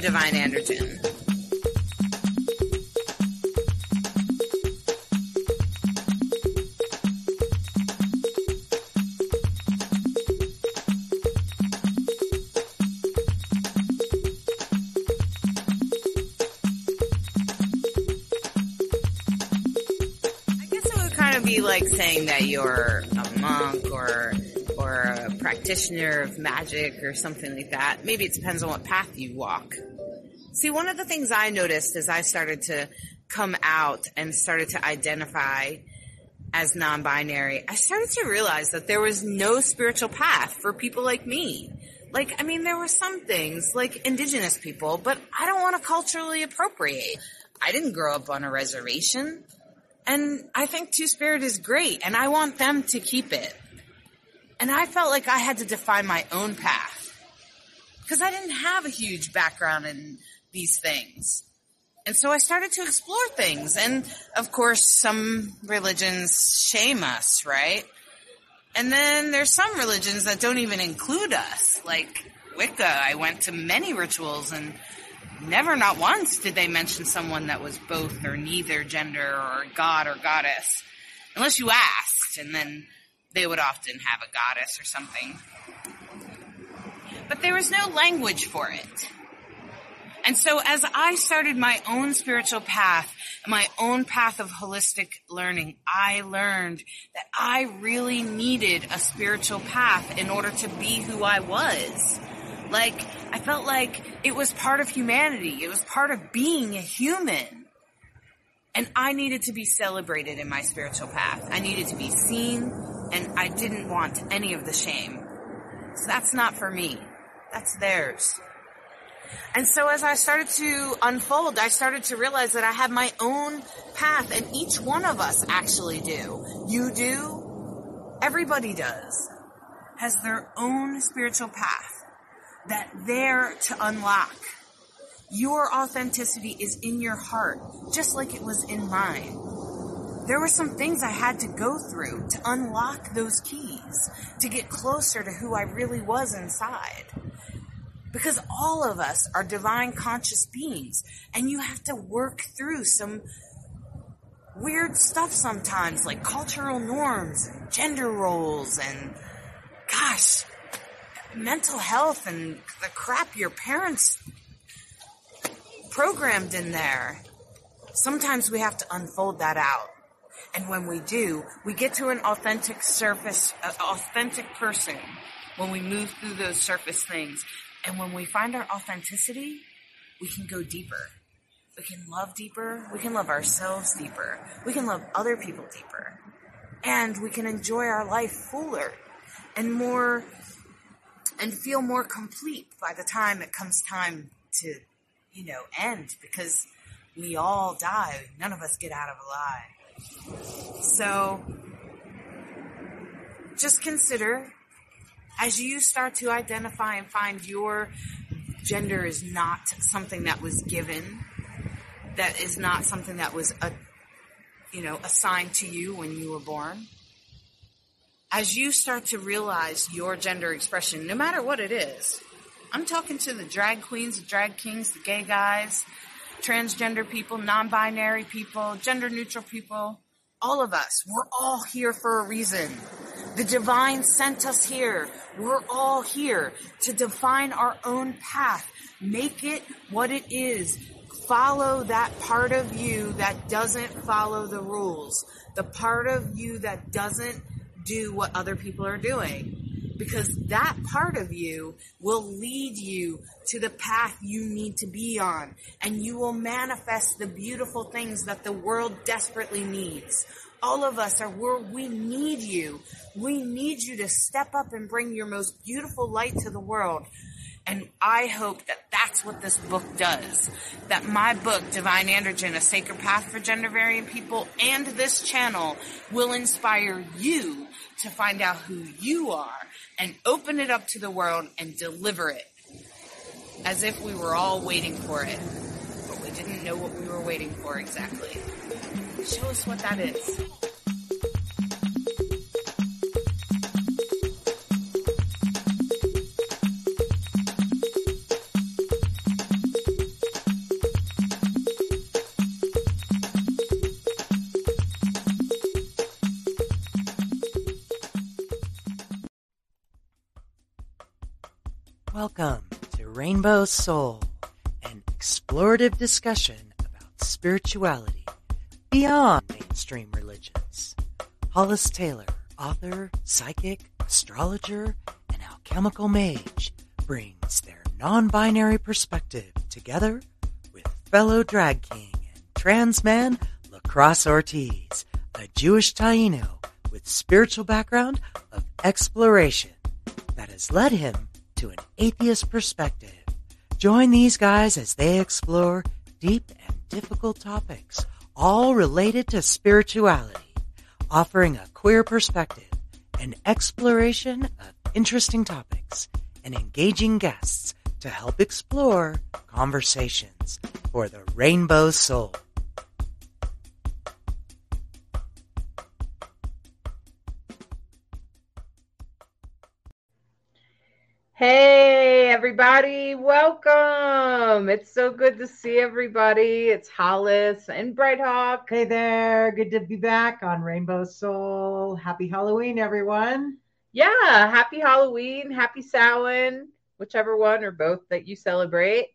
divine androgen. I guess it would kind of be like saying that you're a monk or or a practitioner of magic or something like that. Maybe it depends on what path you walk. See, one of the things I noticed as I started to come out and started to identify as non-binary, I started to realize that there was no spiritual path for people like me. Like, I mean, there were some things like indigenous people, but I don't want to culturally appropriate. I didn't grow up on a reservation. And I think Two Spirit is great, and I want them to keep it. And I felt like I had to define my own path. Because I didn't have a huge background in these things. And so I started to explore things. And of course, some religions shame us, right? And then there's some religions that don't even include us, like Wicca. I went to many rituals and never, not once, did they mention someone that was both or neither gender or god or goddess. Unless you asked, and then they would often have a goddess or something. But there was no language for it. And so as I started my own spiritual path, my own path of holistic learning, I learned that I really needed a spiritual path in order to be who I was. Like, I felt like it was part of humanity. It was part of being a human. And I needed to be celebrated in my spiritual path. I needed to be seen, and I didn't want any of the shame. So that's not for me. That's theirs. And so as I started to unfold, I started to realize that I have my own path and each one of us actually do. You do. Everybody does. Has their own spiritual path that they're to unlock. Your authenticity is in your heart, just like it was in mine. There were some things I had to go through to unlock those keys, to get closer to who I really was inside. Because all of us are divine conscious beings, and you have to work through some weird stuff sometimes, like cultural norms, and gender roles, and gosh, mental health and the crap your parents programmed in there. Sometimes we have to unfold that out. And when we do, we get to an authentic surface, an authentic person when we move through those surface things. And when we find our authenticity, we can go deeper. We can love deeper. We can love ourselves deeper. We can love other people deeper. And we can enjoy our life fuller and more and feel more complete by the time it comes time to, you know, end because we all die. None of us get out of alive. So just consider as you start to identify and find your gender is not something that was given, that is not something that was a, you know, assigned to you when you were born. As you start to realize your gender expression, no matter what it is, I'm talking to the drag queens, the drag kings, the gay guys, transgender people, non-binary people, gender neutral people, all of us, we're all here for a reason. The divine sent us here. We're all here to define our own path. Make it what it is. Follow that part of you that doesn't follow the rules. The part of you that doesn't do what other people are doing. Because that part of you will lead you to the path you need to be on. And you will manifest the beautiful things that the world desperately needs all of us are where we need you. We need you to step up and bring your most beautiful light to the world. And I hope that that's what this book does. That my book, Divine Androgen, A Sacred Path for Gender Variant People, and this channel will inspire you to find out who you are and open it up to the world and deliver it. As if we were all waiting for it. But we didn't know what we were waiting for exactly. Show us what that is. Rainbow Soul, an explorative discussion about spirituality beyond mainstream religions. Hollis Taylor, author, psychic, astrologer, and alchemical mage, brings their non binary perspective together with fellow drag king and trans man Lacrosse Ortiz, a Jewish Taino with spiritual background of exploration that has led him to an atheist perspective. Join these guys as they explore deep and difficult topics, all related to spirituality, offering a queer perspective, an exploration of interesting topics, and engaging guests to help explore conversations for the rainbow soul. Hey, everybody, welcome. It's so good to see everybody. It's Hollis and Bright Hawk. Hey there, good to be back on Rainbow Soul. Happy Halloween, everyone. Yeah, happy Halloween, happy Samhain, whichever one or both that you celebrate.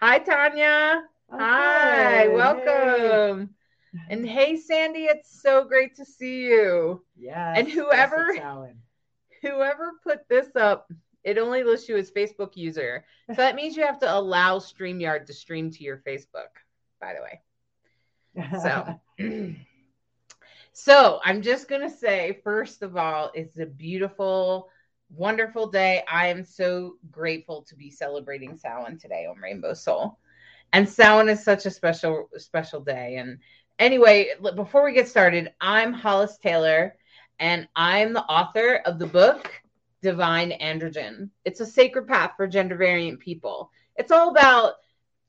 Hi, Tanya. Oh, Hi, welcome. Hey. And hey, Sandy, it's so great to see you. Yeah. And whoever whoever put this up it only lists you as Facebook user. So that means you have to allow StreamYard to stream to your Facebook, by the way. So So I'm just gonna say, first of all, it's a beautiful, wonderful day. I am so grateful to be celebrating Samhain today on Rainbow Soul. And Samhain is such a special, special day. And anyway, before we get started, I'm Hollis Taylor, and I'm the author of the book divine androgen. It's a sacred path for gender variant people. It's all about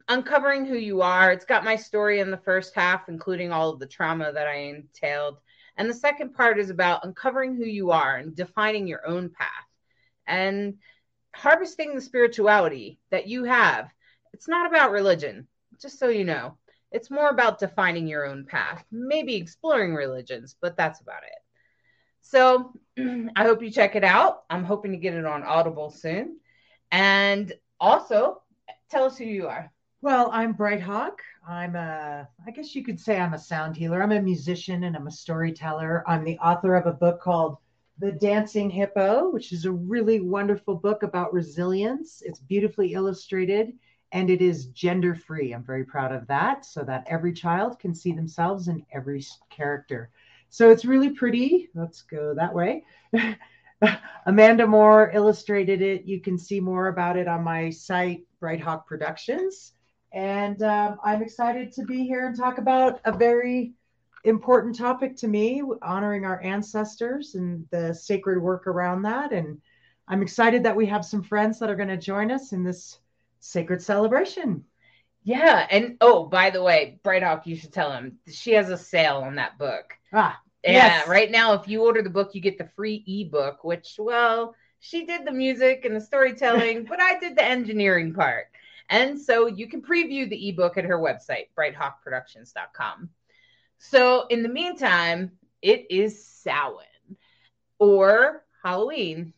uncovering who you are. It's got my story in the first half, including all of the trauma that I entailed. And the second part is about uncovering who you are and defining your own path and harvesting the spirituality that you have. It's not about religion, just so you know. It's more about defining your own path, maybe exploring religions, but that's about it. So I hope you check it out. I'm hoping to get it on Audible soon. And also, tell us who you are. Well, I'm Bright Hawk. I'm a, I guess you could say I'm a sound healer. I'm a musician and I'm a storyteller. I'm the author of a book called The Dancing Hippo, which is a really wonderful book about resilience. It's beautifully illustrated and it is gender free. I'm very proud of that so that every child can see themselves in every character. So it's really pretty. Let's go that way. Amanda Moore illustrated it. You can see more about it on my site, Bright Hawk Productions. And um, I'm excited to be here and talk about a very important topic to me, honoring our ancestors and the sacred work around that. And I'm excited that we have some friends that are going to join us in this sacred celebration. Yeah, and oh, by the way, Bright Hawk, you should tell him she has a sale on that book. Ah, yeah, yes. right now, if you order the book, you get the free ebook, which, well, she did the music and the storytelling, but I did the engineering part. And so you can preview the ebook at her website, brighthawkproductions.com. So in the meantime, it is Samhain or Halloween.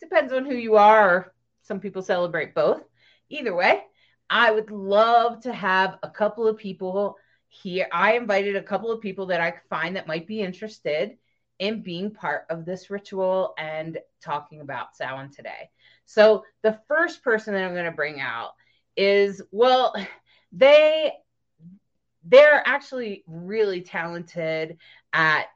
Depends on who you are. Some people celebrate both. Either way, I would love to have a couple of people here I invited a couple of people that I find that might be interested in being part of this ritual and talking about Samhain today. So the first person that I'm going to bring out is well, they they're actually really talented at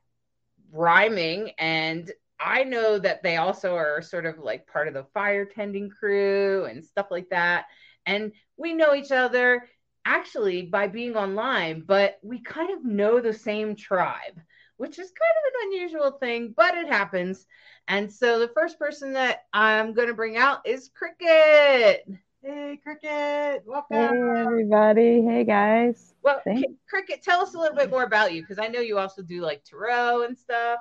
rhyming and I know that they also are sort of like part of the fire tending crew and stuff like that. And we know each other actually by being online, but we kind of know the same tribe, which is kind of an unusual thing, but it happens. And so the first person that I'm going to bring out is Cricket. Hey, Cricket. Welcome. Hey, everybody. Hey, guys. Well, Thanks. Cricket, tell us a little bit more about you because I know you also do like tarot and stuff.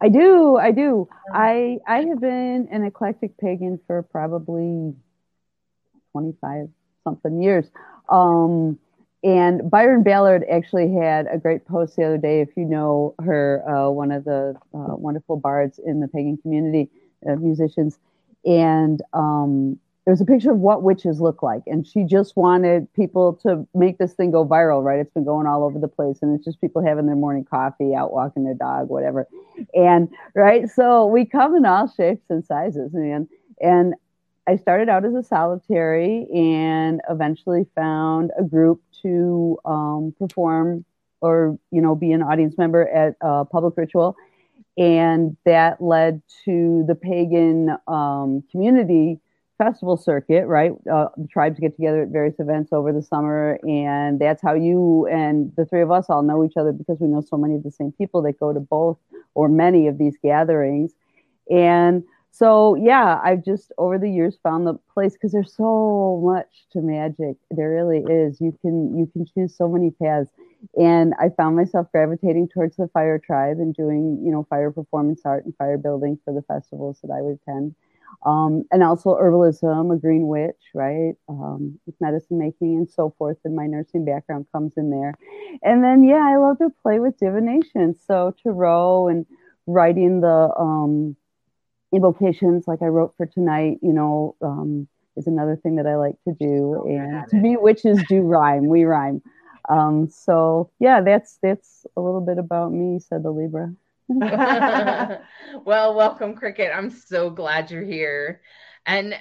I do. I do. Um, I I have been an eclectic pagan for probably 25 something years. Um, and Byron Ballard actually had a great post the other day. If you know her, uh, one of the uh, wonderful bards in the pagan community, uh, musicians, and um, it was a picture of what witches look like. And she just wanted people to make this thing go viral right? It's been going all over the place and it's just people having their morning coffee out walking their dog whatever. And right so we come in all shapes and sizes and and i started out as a solitary and eventually found a group to um, perform or you know be an audience member at a public ritual and that led to the pagan um, community festival circuit, right? Uh, the tribes get together at various events over the summer, and that's how you and the three of us all know each other because we know so many of the same people that go to both or many of these gatherings. And so, yeah, I've just over the years found the place because there's so much to magic. There really is. You can you can choose so many paths, and I found myself gravitating towards the fire tribe and doing you know fire performance art and fire building for the festivals that I would attend um, and also herbalism, a green witch, right? Um, with medicine making and so forth. And my nursing background comes in there. And then, yeah, I love to play with divination. So tarot and writing the um, invocations, like I wrote for tonight, you know, um, is another thing that I like to do. And to me, witches do rhyme. We rhyme. Um, so yeah, that's that's a little bit about me, said the Libra. well, welcome, Cricket. I'm so glad you're here. And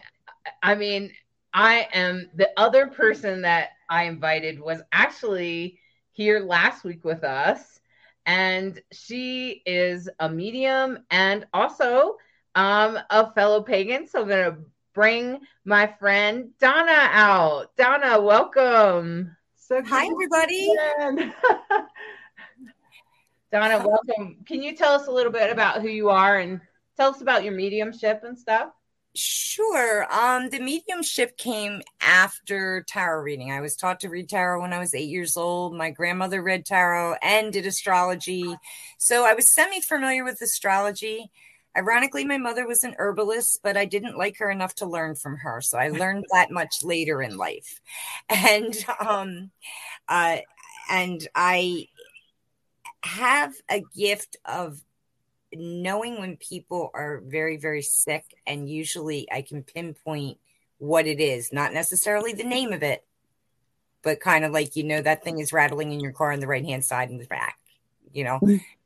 I mean, I am the other person that I invited was actually here last week with us. And she is a medium and also um, a fellow pagan. So I'm going to bring my friend Donna out. Donna, welcome. So Hi, everybody. Donna, welcome. Can you tell us a little bit about who you are and tell us about your mediumship and stuff? Sure. Um, the mediumship came after tarot reading. I was taught to read tarot when I was eight years old. My grandmother read tarot and did astrology. So I was semi familiar with astrology. Ironically, my mother was an herbalist, but I didn't like her enough to learn from her. So I learned that much later in life. And um uh and I have a gift of knowing when people are very, very sick, and usually I can pinpoint what it is, not necessarily the name of it, but kind of like, you know, that thing is rattling in your car on the right hand side and the back, you know.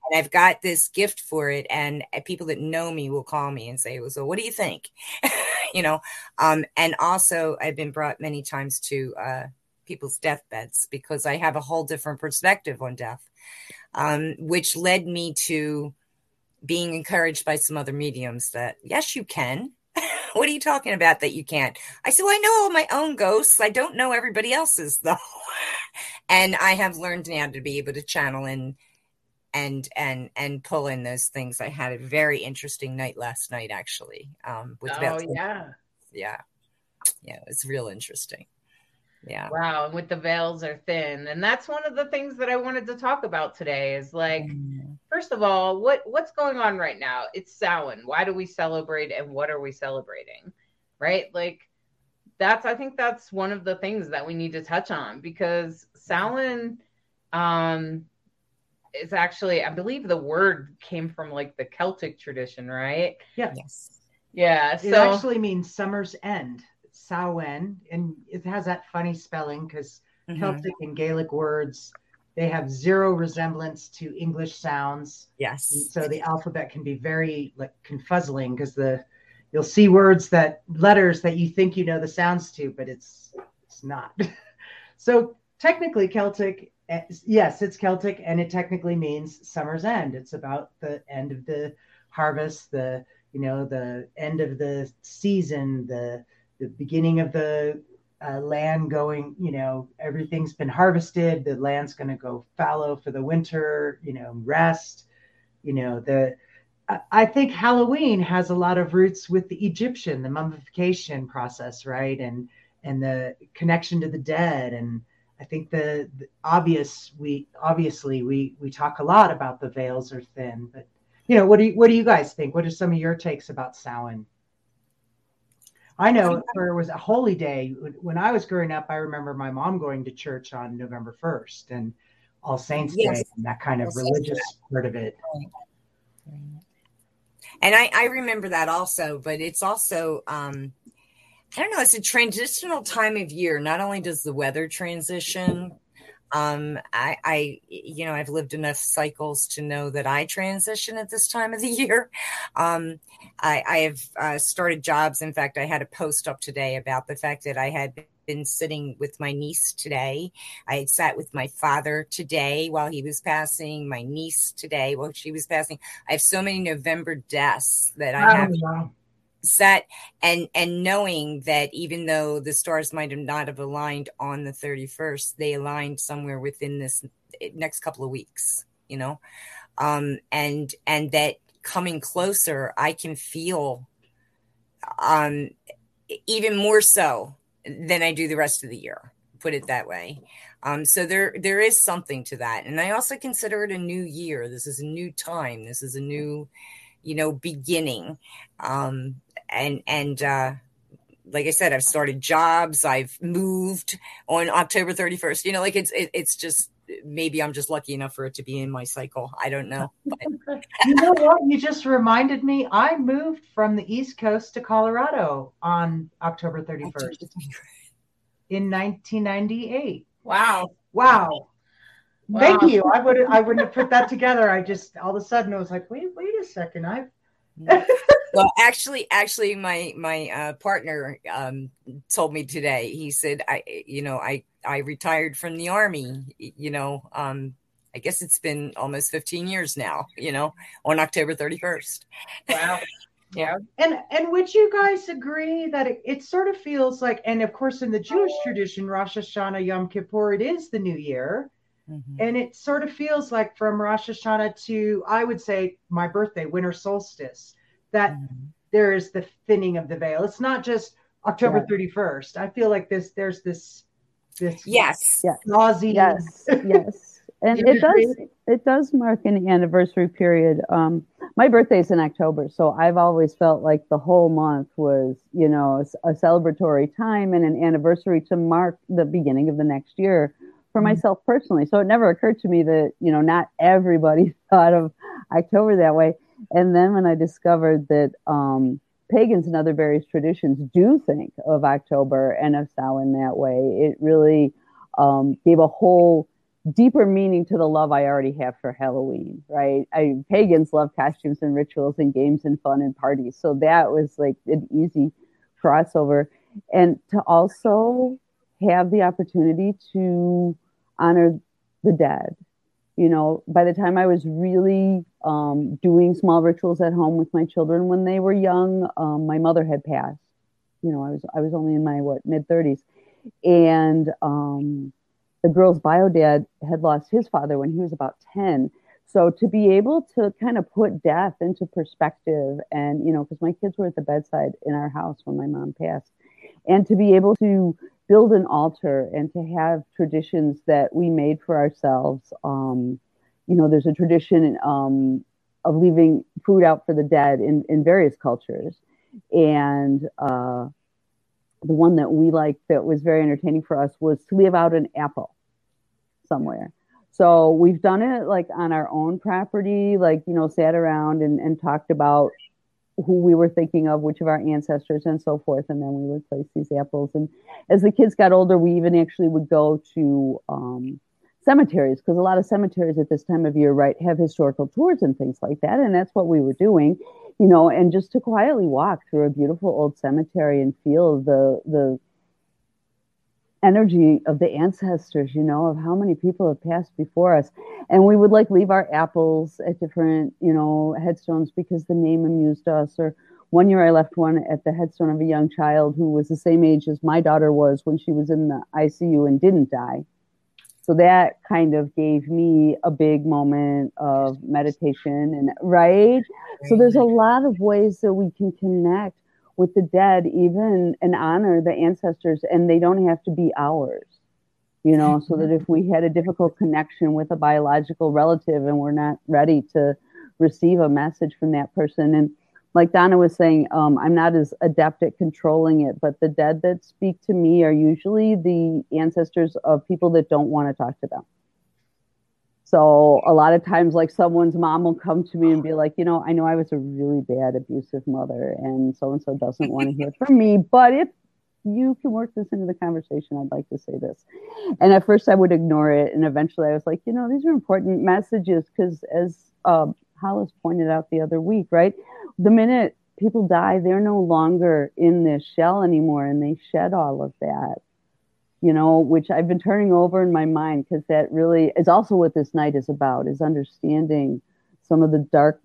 And I've got this gift for it, and uh, people that know me will call me and say, "Well, so what do you think?" you know. Um, and also, I've been brought many times to uh, people's deathbeds because I have a whole different perspective on death um, which led me to being encouraged by some other mediums that, yes, you can. what are you talking about that you can't? I said, well, I know all my own ghosts. I don't know everybody else's, though. and I have learned now to be able to channel in and and and pull in those things. I had a very interesting night last night, actually. Um, with oh yeah, yeah, yeah. It's real interesting. Yeah. Wow. And with the veils are thin. And that's one of the things that I wanted to talk about today is like, mm-hmm. first of all, what what's going on right now? It's Samhain. Why do we celebrate and what are we celebrating? Right? Like that's I think that's one of the things that we need to touch on because Samhain um is actually I believe the word came from like the Celtic tradition, right? Yeah. Yes. Yeah. So it actually means summer's end. Samhain, and it has that funny spelling because mm-hmm. Celtic and Gaelic words they have zero resemblance to English sounds. Yes. And so the alphabet can be very like confuzzling because the you'll see words that letters that you think you know the sounds to, but it's it's not. so technically Celtic yes, it's Celtic and it technically means summer's end. It's about the end of the harvest, the you know, the end of the season, the the beginning of the uh, land going, you know, everything's been harvested. The land's going to go fallow for the winter, you know, rest. You know, the I think Halloween has a lot of roots with the Egyptian, the mummification process, right, and and the connection to the dead. And I think the, the obvious we obviously we we talk a lot about the veils are thin, but you know, what do you what do you guys think? What are some of your takes about Samhain? I know where it was a holy day. When I was growing up, I remember my mom going to church on November 1st and All Saints yes. Day and that kind of All religious part of it. And I, I remember that also, but it's also um, I don't know. It's a transitional time of year. Not only does the weather transition, um, I, I, you know, I've lived enough cycles to know that I transition at this time of the year. Um, I, I have uh, started jobs. In fact, I had a post up today about the fact that I had been sitting with my niece today. I had sat with my father today while he was passing, my niece today while she was passing. I have so many November deaths that I have. Oh, set and and knowing that even though the stars might have not have aligned on the 31st they aligned somewhere within this next couple of weeks you know? Um and and that coming closer i can feel um even more so than i do the rest of the year put it that way. Um so there there is something to that. And i also consider it a new year. This is a new time. This is a new you know beginning. Um and and uh, like I said, I've started jobs. I've moved on October 31st. You know, like it's it, it's just maybe I'm just lucky enough for it to be in my cycle. I don't know. you know what? You just reminded me. I moved from the East Coast to Colorado on October 31st in 1998. Wow. Wow. Wow. Thank you. I would I wouldn't have put that together. I just all of a sudden I was like, wait, wait a second. I've well, actually, actually, my my uh, partner um, told me today. He said, "I, you know, I I retired from the army. You know, um, I guess it's been almost 15 years now. You know, on October 31st. Wow. yeah. And and would you guys agree that it, it sort of feels like, and of course, in the Jewish tradition, Rosh Hashanah, Yom Kippur, it is the new year. Mm-hmm. And it sort of feels like from Rosh Hashanah to, I would say, my birthday, winter solstice, that mm-hmm. there is the thinning of the veil. It's not just October yeah. 31st. I feel like this, there's this, this, yes, yes, gauzy, yes, yes. And it does, it does mark an anniversary period. Um, my birthday's in October, so I've always felt like the whole month was, you know, a celebratory time and an anniversary to mark the beginning of the next year for mm-hmm. myself personally. So it never occurred to me that, you know, not everybody thought of October that way. And then when I discovered that um, pagans and other various traditions do think of October and of Samhain that way, it really um, gave a whole deeper meaning to the love I already have for Halloween, right? I pagans love costumes and rituals and games and fun and parties. So that was like an easy crossover. And to also have the opportunity to honor the dead. You know, by the time I was really um, doing small rituals at home with my children when they were young, um, my mother had passed. You know, I was I was only in my what mid thirties, and um, the girl's bio dad had lost his father when he was about ten. So to be able to kind of put death into perspective, and you know, because my kids were at the bedside in our house when my mom passed, and to be able to build an altar and to have traditions that we made for ourselves. Um, you know, there's a tradition um, of leaving food out for the dead in, in various cultures. And uh, the one that we liked that was very entertaining for us was to leave out an apple somewhere. So we've done it like on our own property, like, you know, sat around and, and talked about who we were thinking of, which of our ancestors, and so forth. And then we would place these apples. And as the kids got older, we even actually would go to um, cemeteries because a lot of cemeteries at this time of year, right, have historical tours and things like that. And that's what we were doing, you know, and just to quietly walk through a beautiful old cemetery and feel the the energy of the ancestors, you know, of how many people have passed before us. And we would like leave our apples at different, you know, headstones because the name amused us. Or one year I left one at the headstone of a young child who was the same age as my daughter was when she was in the ICU and didn't die. So that kind of gave me a big moment of meditation and right. So there's a lot of ways that we can connect with the dead even and honor the ancestors and they don't have to be ours you know so that if we had a difficult connection with a biological relative and we're not ready to receive a message from that person. And like donna was saying um, i'm not as adept at controlling it but the dead that speak to me are usually the ancestors of people that don't want to talk to them so a lot of times, like someone's mom will come to me and be like, you know, I know I was a really bad abusive mother, and so and so doesn't want to hear from me. But if you can work this into the conversation, I'd like to say this. And at first, I would ignore it, and eventually, I was like, you know, these are important messages because, as uh, Hollis pointed out the other week, right, the minute people die, they're no longer in this shell anymore, and they shed all of that you know, which I've been turning over in my mind because that really is also what this night is about is understanding some of the dark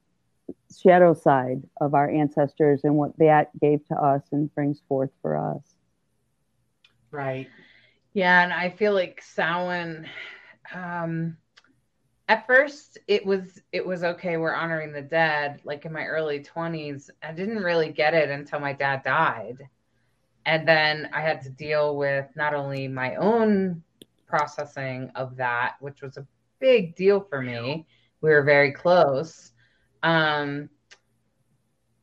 shadow side of our ancestors and what that gave to us and brings forth for us. Right. Yeah, and I feel like Samhain um at first it was it was okay we're honoring the dead like in my early 20s i didn't really get it until my dad died and then I had to deal with not only my own processing of that, which was a big deal for me. We were very close. Um,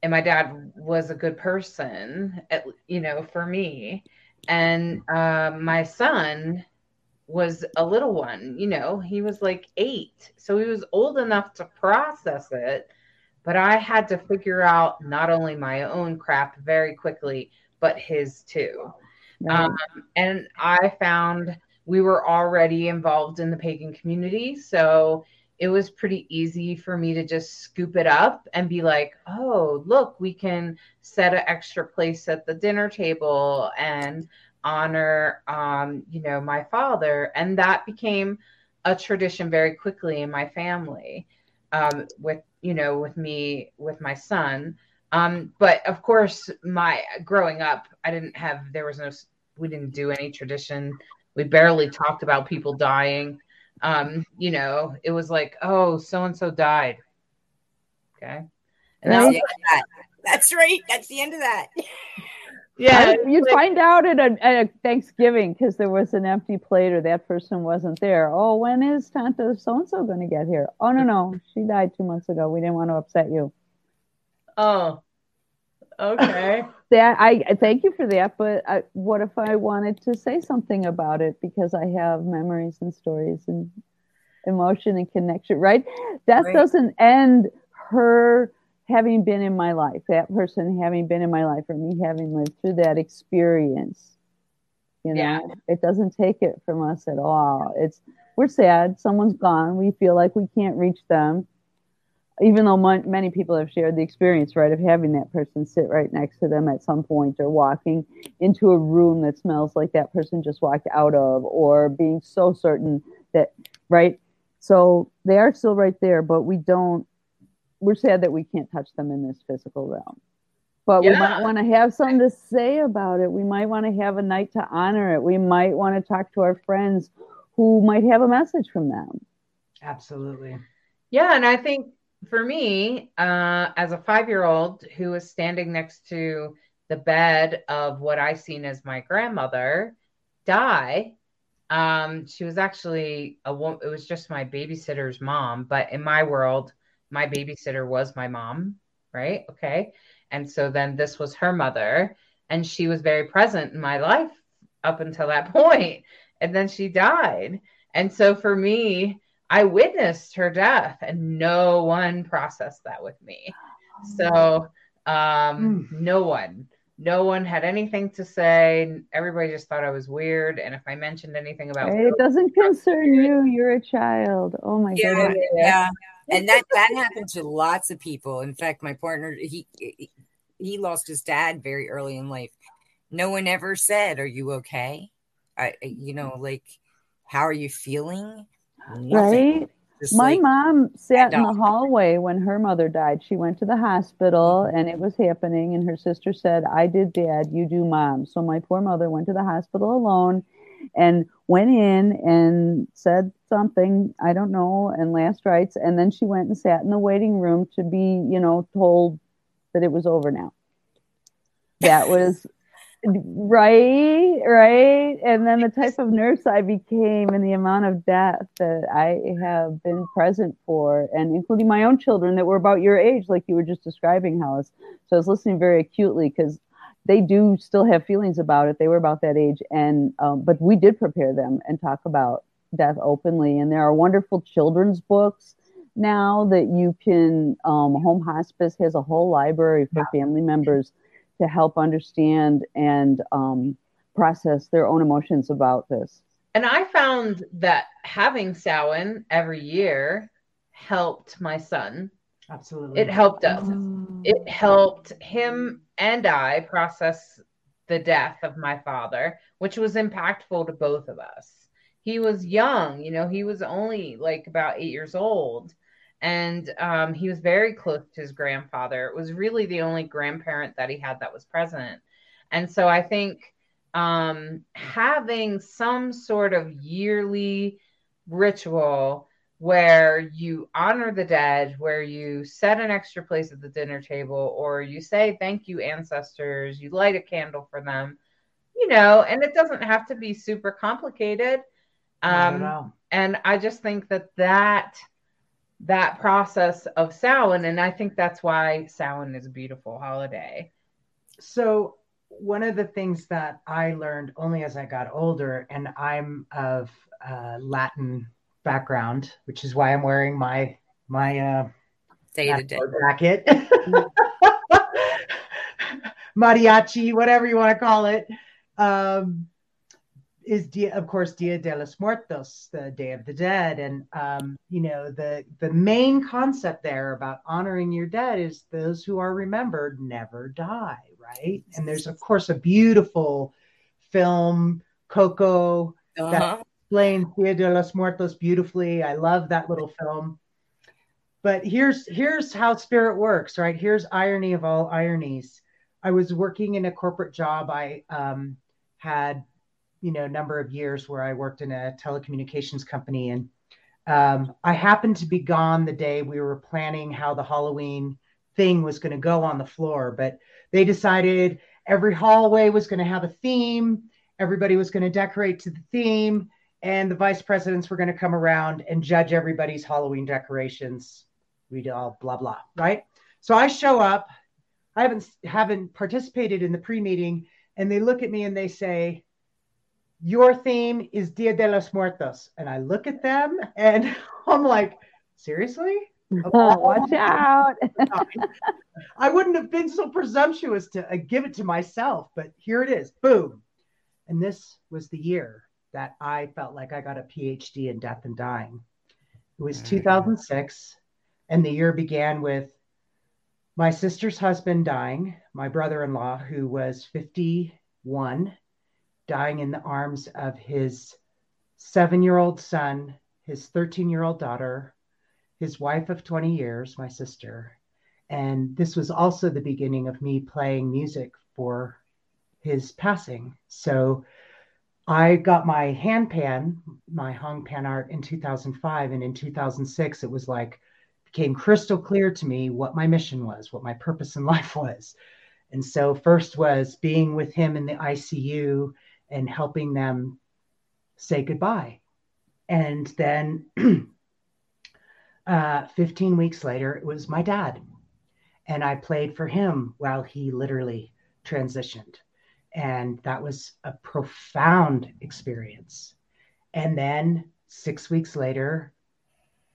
and my dad was a good person, at, you know, for me. And uh, my son was a little one, you know, he was like eight. So he was old enough to process it. But I had to figure out not only my own crap very quickly, but his too. Um, and I found we were already involved in the pagan community. So it was pretty easy for me to just scoop it up and be like, oh, look, we can set an extra place at the dinner table and honor, um, you know, my father. And that became a tradition very quickly in my family um, with, you know, with me, with my son. Um, but of course, my growing up, I didn't have there was no we didn't do any tradition. We barely talked about people dying. Um, you know, it was like, oh, so and so died. Okay. And that's, that. that's right. That's the end of that. Yeah, you'd like, find out at a, at a Thanksgiving because there was an empty plate or that person wasn't there. Oh, when is Tanta so and so going to get here? Oh no, no, she died two months ago. We didn't want to upset you. Oh, okay. that I thank you for that. But I, what if I wanted to say something about it because I have memories and stories and emotion and connection, right? That right. doesn't end her having been in my life, that person having been in my life, or me having lived through that experience. You know, yeah. it doesn't take it from us at all. It's we're sad, someone's gone, we feel like we can't reach them even though many people have shared the experience, right, of having that person sit right next to them at some point or walking into a room that smells like that person just walked out of or being so certain that, right? So they are still right there, but we don't, we're sad that we can't touch them in this physical realm. But yeah. we might want to have something to say about it. We might want to have a night to honor it. We might want to talk to our friends who might have a message from them. Absolutely. Yeah. And I think for me, uh, as a five year old who was standing next to the bed of what I seen as my grandmother die, um, she was actually a woman, it was just my babysitter's mom. But in my world, my babysitter was my mom, right? Okay. And so then this was her mother, and she was very present in my life up until that point. And then she died. And so for me, I witnessed her death and no one processed that with me. So um, mm. no one, no one had anything to say. Everybody just thought I was weird. And if I mentioned anything about it doesn't concern you, you're a child. Oh my yeah, goodness. Yeah. And that that happened to lots of people. In fact, my partner he he lost his dad very early in life. No one ever said, "Are you okay?" I you know, like how are you feeling? Right? Just My like, mom sat in the hallway when her mother died. She went to the hospital mm-hmm. and it was happening. And her sister said, I did dad, you do mom. So my poor mother went to the hospital alone and went in and said something, I don't know, and last rites. And then she went and sat in the waiting room to be, you know, told that it was over now. That was Right, right. And then the type of nurse I became and the amount of death that I have been present for, and including my own children that were about your age, like you were just describing, Hollis. So I was listening very acutely because they do still have feelings about it. They were about that age, and um, but we did prepare them and talk about death openly. And there are wonderful children's books now that you can. Um, Home Hospice has a whole library for family members to help understand and um, process their own emotions about this. And I found that having Samhain every year helped my son. Absolutely. It helped us. It helped him and I process the death of my father, which was impactful to both of us. He was young, you know, he was only like about eight years old. And um, he was very close to his grandfather. It was really the only grandparent that he had that was present. And so I think um, having some sort of yearly ritual where you honor the dead, where you set an extra place at the dinner table, or you say thank you, ancestors, you light a candle for them, you know, and it doesn't have to be super complicated. Um, and I just think that that that process of Samhain, and I think that's why Samhain is a beautiful holiday. So one of the things that I learned only as I got older, and I'm of uh, Latin background, which is why I'm wearing my my uh, day to day jacket, mariachi, whatever you want to call it. Um, is dia, of course Dia de los Muertos, the Day of the Dead, and um, you know the the main concept there about honoring your dead is those who are remembered never die right? And there's of course a beautiful film, Coco, uh-huh. that explains Dia de los Muertos beautifully. I love that little film. But here's here's how spirit works, right? Here's irony of all ironies. I was working in a corporate job. I um, had, you know, number of years where I worked in a telecommunications company, and um, I happened to be gone the day we were planning how the Halloween thing was going to go on the floor. But they decided every hallway was going to have a theme, everybody was going to decorate to the theme, and the vice presidents were going to come around and judge everybody's Halloween decorations. We all blah blah, right? So I show up. I haven't haven't participated in the pre-meeting, and they look at me and they say, "Your theme is Dia de los Muertos," and I look at them and I'm like, "Seriously?" Oh, watch out. I wouldn't have been so presumptuous to uh, give it to myself, but here it is. Boom. And this was the year that I felt like I got a PhD in death and dying. It was 2006, and the year began with my sister's husband dying, my brother in law, who was 51, dying in the arms of his seven year old son, his 13 year old daughter, his wife of 20 years, my sister. And this was also the beginning of me playing music for his passing. So I got my hand pan, my Hang PANArt in 2005. And in 2006, it was like, became crystal clear to me what my mission was, what my purpose in life was. And so, first was being with him in the ICU and helping them say goodbye. And then uh, 15 weeks later, it was my dad. And I played for him while he literally transitioned. And that was a profound experience. And then six weeks later,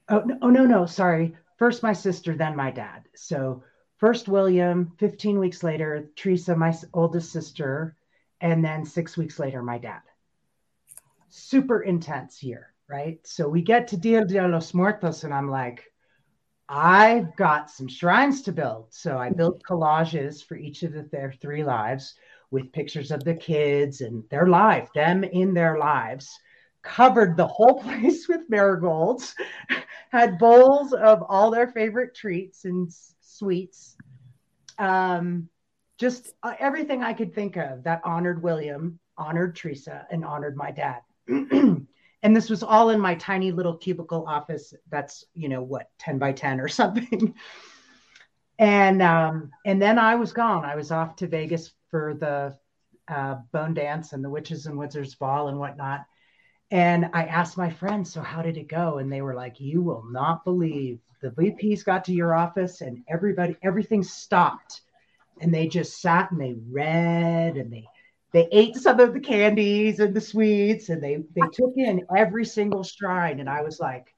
oh, no, oh, no, no, sorry. First my sister, then my dad. So first William, 15 weeks later, Teresa, my oldest sister, and then six weeks later, my dad. Super intense year right? So we get to Dia de los Muertos, and I'm like, I've got some shrines to build. So I built collages for each of the, their three lives with pictures of the kids and their life, them in their lives, covered the whole place with marigolds, had bowls of all their favorite treats and sweets. Um, just uh, everything I could think of that honored William, honored Teresa, and honored my dad. and this was all in my tiny little cubicle office that's you know what 10 by 10 or something. And um and then i was gone. I was off to vegas for the uh, bone dance and the witches and wizards ball and whatnot. And i asked my friends so how did it go? And they were like you will not believe. The vps got to your office and everybody everything stopped and they just sat and they read and they they ate some of the candies and the sweets and they they took in every single shrine and i was like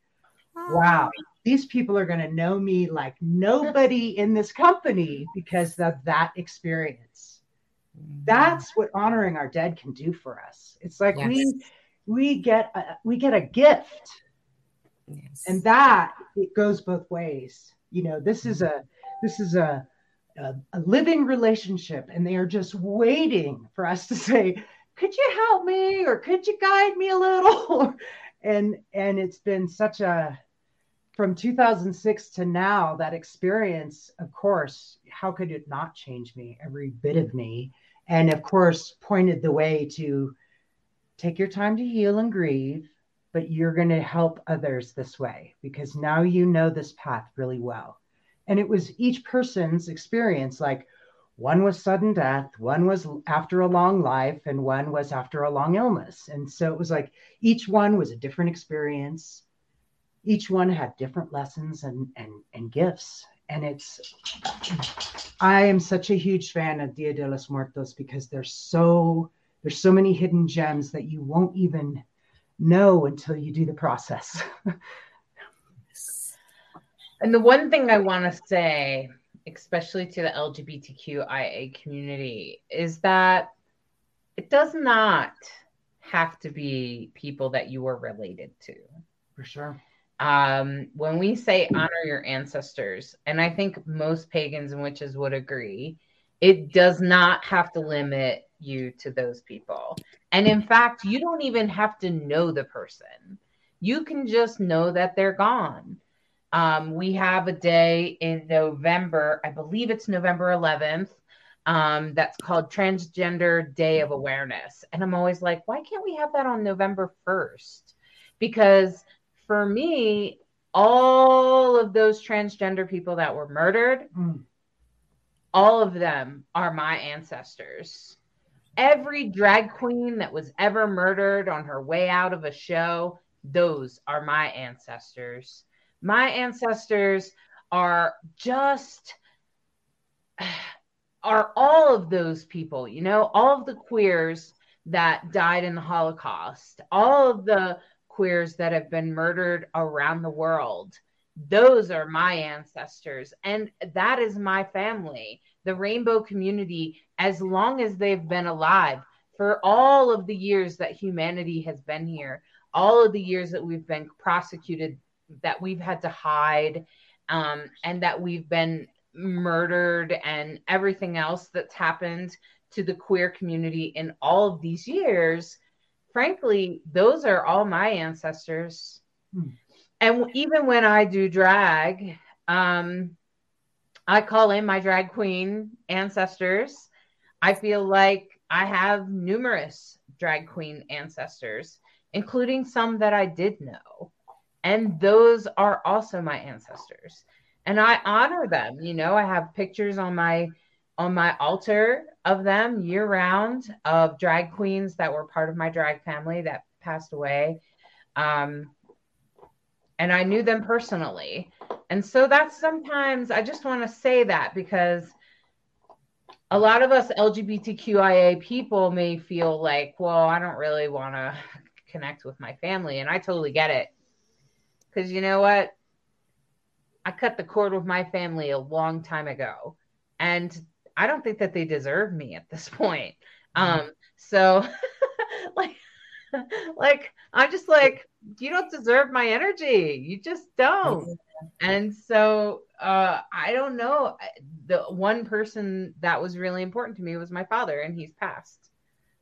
wow these people are going to know me like nobody in this company because of that experience That's what honoring our dead can do for us. It's like Yes. we we get a, we get a gift Yes. and that it goes both ways you know this is a this is a, a a living relationship and they are just waiting for us to say could you help me or could you guide me a little? And and it's been such a from 2006 to now that experience of course how could it not change me? Every bit of me. And of course pointed the way to take your time to heal and grieve but you're going to help others this way because now you know this path really well. And it was each person's experience like one was sudden death, one was after a long life, and one was after a long illness. And so it was like each one was a different experience. Each one had different lessons and, and, and gifts. And it's, I am such a huge fan of Dia de los Muertos because there's so, there's so many hidden gems that you won't even know until you do the process. And the one thing I want to say, especially to the LGBTQIA community, is that it does not have to be people that you are related to. For sure. Um, when we say honor your ancestors, and I think most pagans and witches would agree, it does not have to limit you to those people. And in fact, you don't even have to know the person. You can just know that they're gone. Um, we have a day in November, I believe it's November 11th, um, that's called Transgender Day of Awareness. And I'm always like, why can't we have that on November 1st? Because for me, all of those transgender people that were murdered, Mm. all of them are my ancestors. Every drag queen that was ever murdered on her way out of a show, those are my ancestors. My ancestors are just are all of those people, you know, all of the queers that died in the Holocaust, all of the queers that have been murdered around the world. Those are my ancestors, and that is my family, the rainbow community, as long as they've been alive, for all of the years that humanity has been here, all of the years that we've been prosecuted, that we've had to hide, um, and that we've been murdered, and everything else that's happened to the queer community in all of these years. Frankly, those are all my ancestors. Hmm. And even when I do drag, um, I call in my drag queen ancestors. I feel like I have numerous drag queen ancestors, including some that I did know. And those are also my ancestors. And I honor them. You know, I have pictures on my on my altar of them year round of drag queens that were part of my drag family that passed away. Um, and I knew them personally. And so that's sometimes I just want to say that because a lot of us LGBTQIA people may feel like, well, I don't really want to connect with my family. And I totally get it. Because you know what? I cut the cord with my family a long time ago. And I don't think that they deserve me at this point. Um, so like like I'm just like, you don't deserve my energy. You just don't. And so uh I don't know. The one person that was really important to me was my father, and he's passed.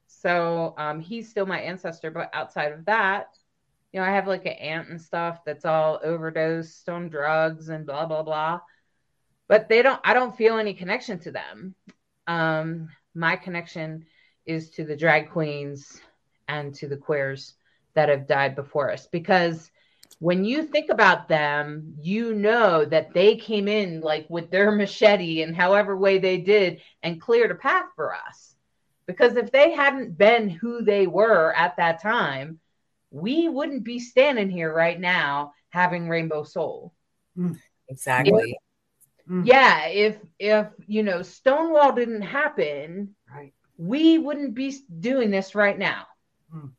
So um he's still my ancestor, but outside of that, you know, I have like an aunt and stuff that's all overdosed on drugs and blah blah blah. But they don't I don't feel any connection to them. Um my connection is to the drag queens and to the queers that have died before us because when you think about them, you know that they came in like with their machete and however way they did and cleared a path for us. Because if they hadn't been who they were at that time, we wouldn't be standing here right now having Rainbow Soul. Exactly. Mm. Yeah, if if you know Stonewall didn't happen, Right. we wouldn't be doing this right now. Mm.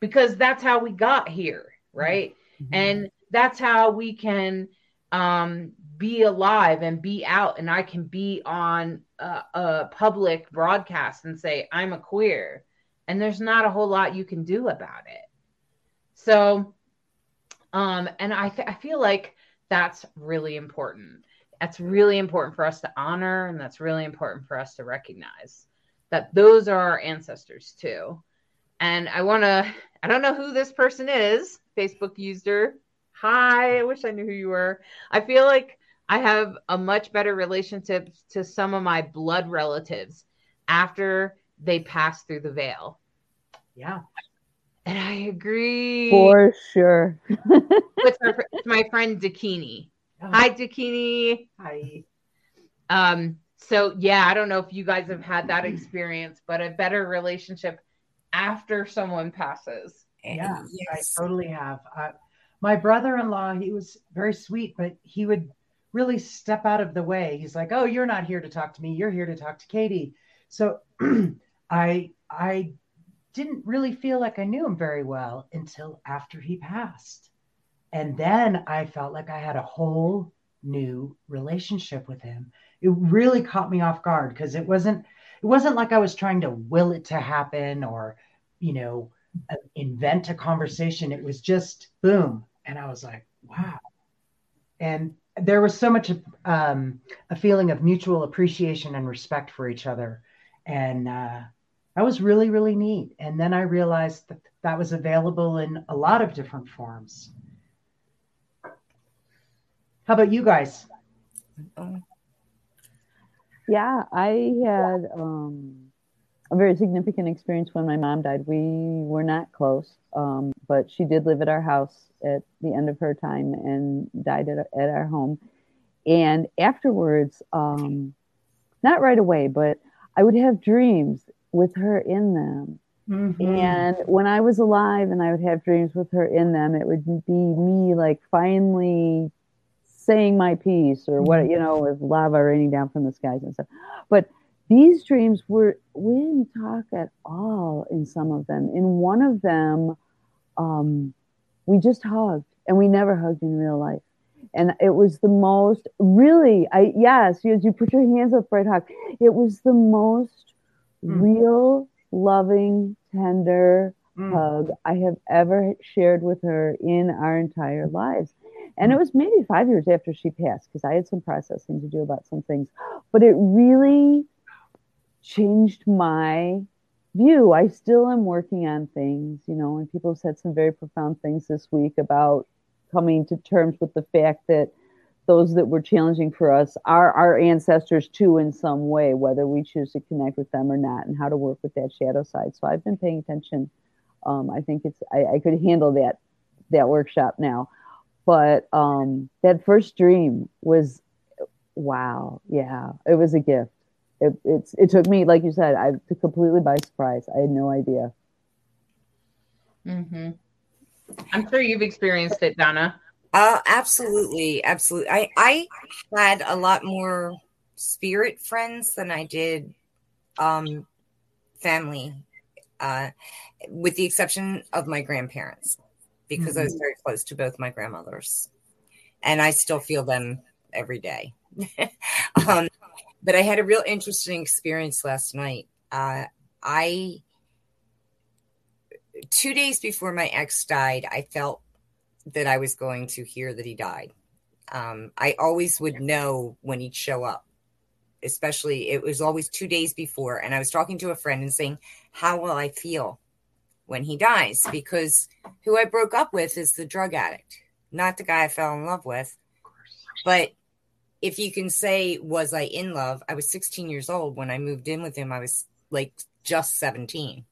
Because that's how we got here, right? Mhm. and that's how we can um, be alive and be out and I can be on a, a, public broadcast and say I'm a queer and there's not a whole lot you can do about it. So um and I th- I feel like that's really important. That's really important for us to honor and that's really important for us to recognize that those are our ancestors too. And I want to I don't know who this person is, Facebook user. Hi, I wish I knew who you were. I feel like I have a much better relationship to some of my blood relatives after they pass through the veil. Yeah. And I agree. For sure. With her, my friend Dakini. Oh. Hi, Dakini. Hi. Um, so yeah, I don't know if you guys have had that experience, but a better relationship after someone passes. Yeah, yes. I totally have. Uh, my brother-in-law, he was very sweet, but he would really step out of the way. He's like, "Oh, you're not here to talk to me. You're here to talk to Katie." So I I didn't really feel like I knew him very well until after he passed. And then I felt like I had a whole new relationship with him. It really caught me off guard because it wasn't it wasn't like I was trying to will it to happen or, you know, uh, invent a conversation. It was just boom. And I was like, wow. And there was so much um, a feeling of mutual appreciation and respect for each other and uh, that was really really neat. And then i realized that that was available in a lot of different forms. How about you guys? Yeah i had um, a very significant experience when my mom died. We were not close um, but she did live at our house at the end of her time and died at, at our home. And afterwards, um, not right away, but I would have dreams with her in them. Mm-hmm. And when I was alive and I would have dreams with her in them, it would be me like finally saying my piece or what, you know, with lava raining down from the skies and stuff. But these dreams were, we didn't talk at all in some of them. In one of them, um, we just hugged and we never hugged in real life and it was the most really i yes you, you put your hands up right hug it was the most mm. real loving tender mm. hug i have ever shared with her in our entire lives and it mm. was maybe five years after she passed because i had some processing to do about some things but it really changed my view. I still am working on things, you know, and people have said some very profound things this week about coming to terms with the fact that those that were challenging for us are our ancestors too in some way, whether we choose to connect with them or not, and how to work with that shadow side. So I've been paying attention. Um, I think it's I, I, could handle that that workshop now, but um, that first dream was wow, yeah, it was a gift it, it's it took me like you said I completely by surprise. I had no idea. Mm-hmm. I'm sure you've experienced it, Donna. Uh, absolutely, absolutely. I I had a lot more spirit friends than I did um, family, uh, with the exception of my grandparents, because mm-hmm. I was mm-hmm. very close to both my grandmothers, and I still feel them every day. um, but I had a real interesting experience last night. Uh, I two days before my ex died, I felt that I was going to hear that he died. Um, I always would know when he'd show up, especially it was always two days before. And I was talking to a friend and saying, How will I feel when he dies? Because who I broke up with is the drug addict, not the guy I fell in love with. But if you can say, was I in love? I was 16 years old when I moved in with him. I was like just 17.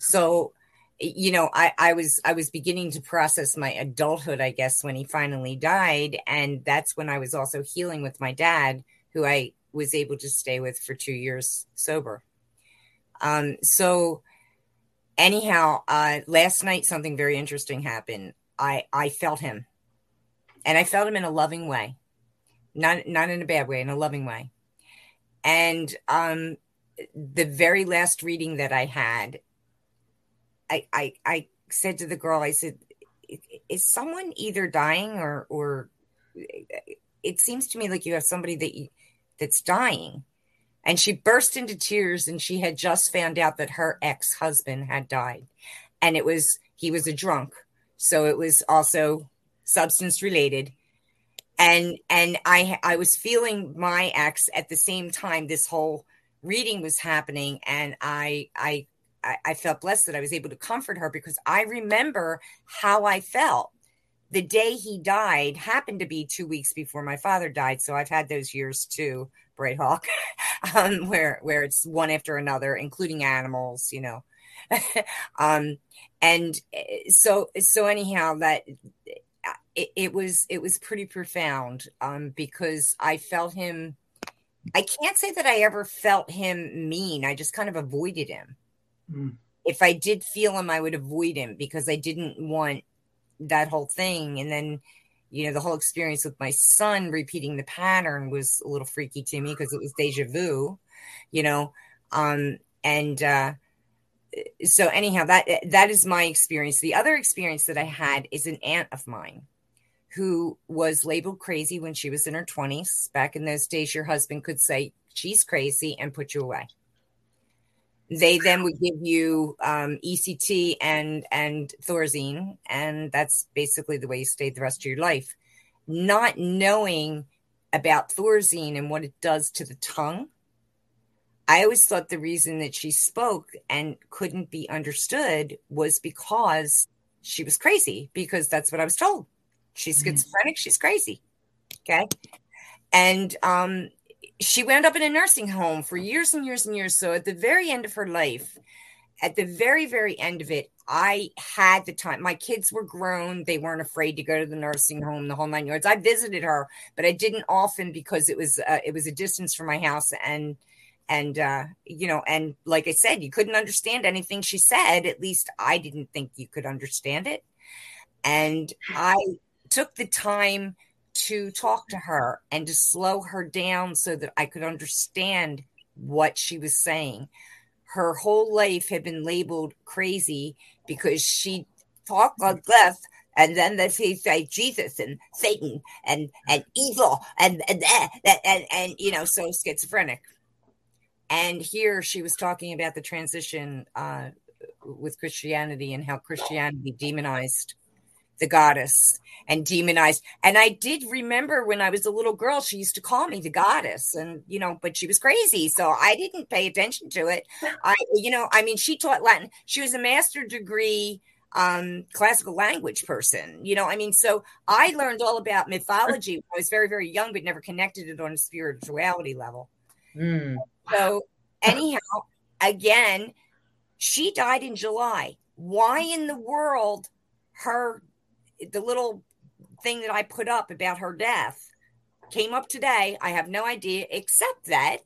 So, you know, I, I was I was beginning to process my adulthood, I guess, when he finally died. And that's when I was also healing with my dad, who I was able to stay with for two years sober. Um, so anyhow, uh, last night something very interesting happened. I I felt him, and I felt him in a loving way not not in a bad way, in a loving way. And um, the very last reading that I had, I I, I said to the girl, I said, "Is someone either dying or or it seems to me like you have somebody that you, that's dying. And she burst into tears and she had just found out that her ex husband had died. And it was, he was a drunk. So it was also substance related. And, and I, I was feeling my ex at the same time this whole reading was happening. And I, I, I felt blessed that I was able to comfort her because I remember how I felt the day he died happened to be two weeks before my father died. So I've had those years too, Bright Hawk, um, where where it's one after another, including animals, you know. um, and eh, so so anyhow, that it, it, was it was pretty profound um, because I felt him. I can't say that I ever felt him mean. I just kind of avoided him. Mm. If I did feel him, I would avoid him because I didn't want that whole thing. And then, you know, the whole experience with my son repeating the pattern was a little freaky to me because it was deja vu, you know. Um, and uh, so anyhow, that that is my experience. The other experience that I had is an aunt of mine who was labeled crazy when she was in her 20s. Back in those days, your husband could say, She's crazy and put you away. They then would give you um, ECT and and Thorazine, and that's basically the way you stayed the rest of your life. Not knowing about Thorazine and what it does to the tongue, I always thought the reason that she spoke and couldn't be understood was because she was crazy. Because that's what I was told. She's mm-hmm. schizophrenic. She's crazy. Okay, and um, she wound up in a nursing home for years and years and years. So at the very end of her life, at the very, very end of it, I had the time. My kids were grown. They weren't afraid to go to the nursing home, the whole nine yards. I visited her, but I didn't often because it was uh, it was a distance from my house and and uh, you know and like i said you couldn't understand anything she said at least i didn't think you could understand it and i took the time to talk to her and to slow her down so that I could understand what she was saying. Her whole life had been labeled crazy because she talked like this. And then they say Jesus and Satan and and evil and and, and and and you know so schizophrenic. And here she was talking about the transition uh, with Christianity and how Christianity demonized the goddess and demonized. And I did remember when I was a little girl, she used to call me the goddess, and you know, but she was crazy, so I didn't pay attention to it. I, you know, I mean, she taught Latin. She was a master degree um classical language person you know i mean so i learned all about mythology when i was very very young but never connected it on a spirituality level mm. so anyhow again she died in july why in the world her the little thing that I put up about her death came up today. I have no idea, except that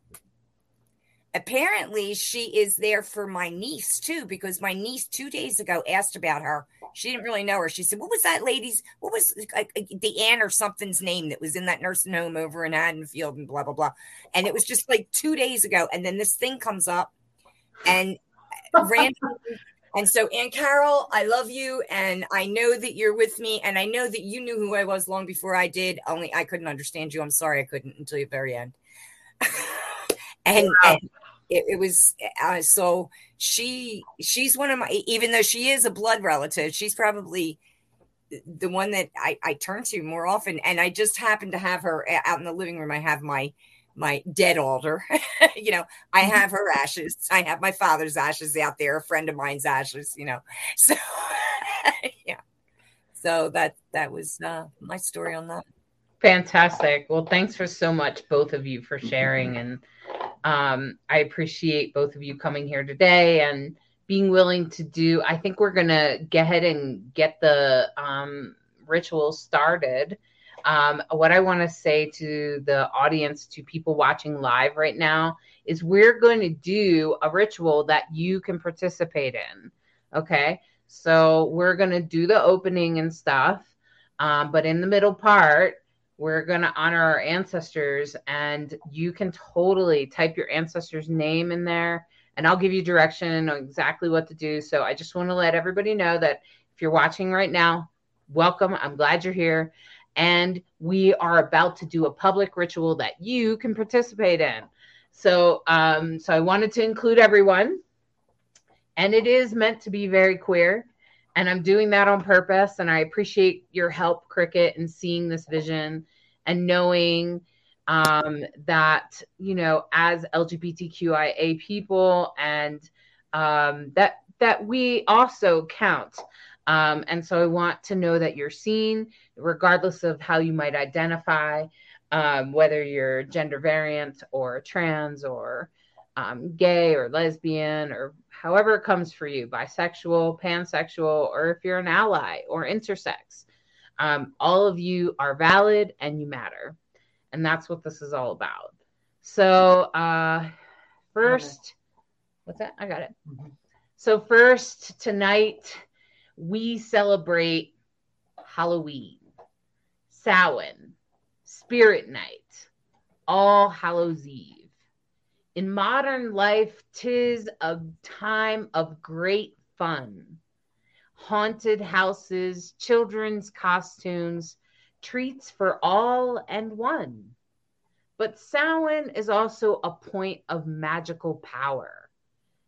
apparently she is there for my niece too, because my niece two days ago asked about her. She didn't really know her. She said, What was that lady's, what was uh, the Ann or something's name that was in that nursing home over in Haddonfield and blah, blah, blah. And it was just like two days ago. And then this thing comes up and randomly and so, Aunt Carol, I love you, and I know that you're with me, and I know that you knew who I was long before I did. Only I couldn't understand you. I'm sorry I couldn't until the very end. and, wow. and it, it, was uh, so she she's one of my even though she is a blood relative, she's probably the one that I, I turn to more often. And I just happen to have her uh, out in the living room. I have my my dead altar. you know, I mm-hmm. have her ashes. I have my father's ashes out there, a friend of mine's ashes, you know. So yeah. So that that was uh, my story on that. Fantastic. Well, thanks for so much, both of you, for sharing. And um, I appreciate both of you coming here today and being willing to do. I think we're going to get ahead and get the um, ritual started. Um, what I want to say to the audience, to people watching live right now, is we're going to do a ritual that you can participate in. Okay. So we're going to do the opening and stuff. Um, but in the middle part, we're going to honor our ancestors, and you can totally type your ancestor's name in there, and I'll give you direction on exactly what to do. So I just want to let everybody know that if you're watching right now, welcome. I'm glad you're here. And we are about to do a public ritual that you can participate in. So, um, so I wanted to include everyone, and it is meant to be very queer, and I'm doing that on purpose. And I appreciate your help, Cricket, in seeing this vision and knowing um, that you know, as LGBTQIA people, and um, that that we also count. Um, and so I want to know that you're seen, regardless of how you might identify, um, whether you're gender variant or trans or um, gay or lesbian or however it comes for you, bisexual, pansexual, or if you're an ally or intersex. Um, all of you are valid and you matter. And that's what this is all about. So, uh, first, what's that? I got it. Mm-hmm. So, first, tonight, we celebrate Halloween, Samhain, Spirit Night, All Hallows Eve. In modern life, tis a time of great fun. Haunted houses, children's costumes, treats for all and one. But Samhain is also a point of magical power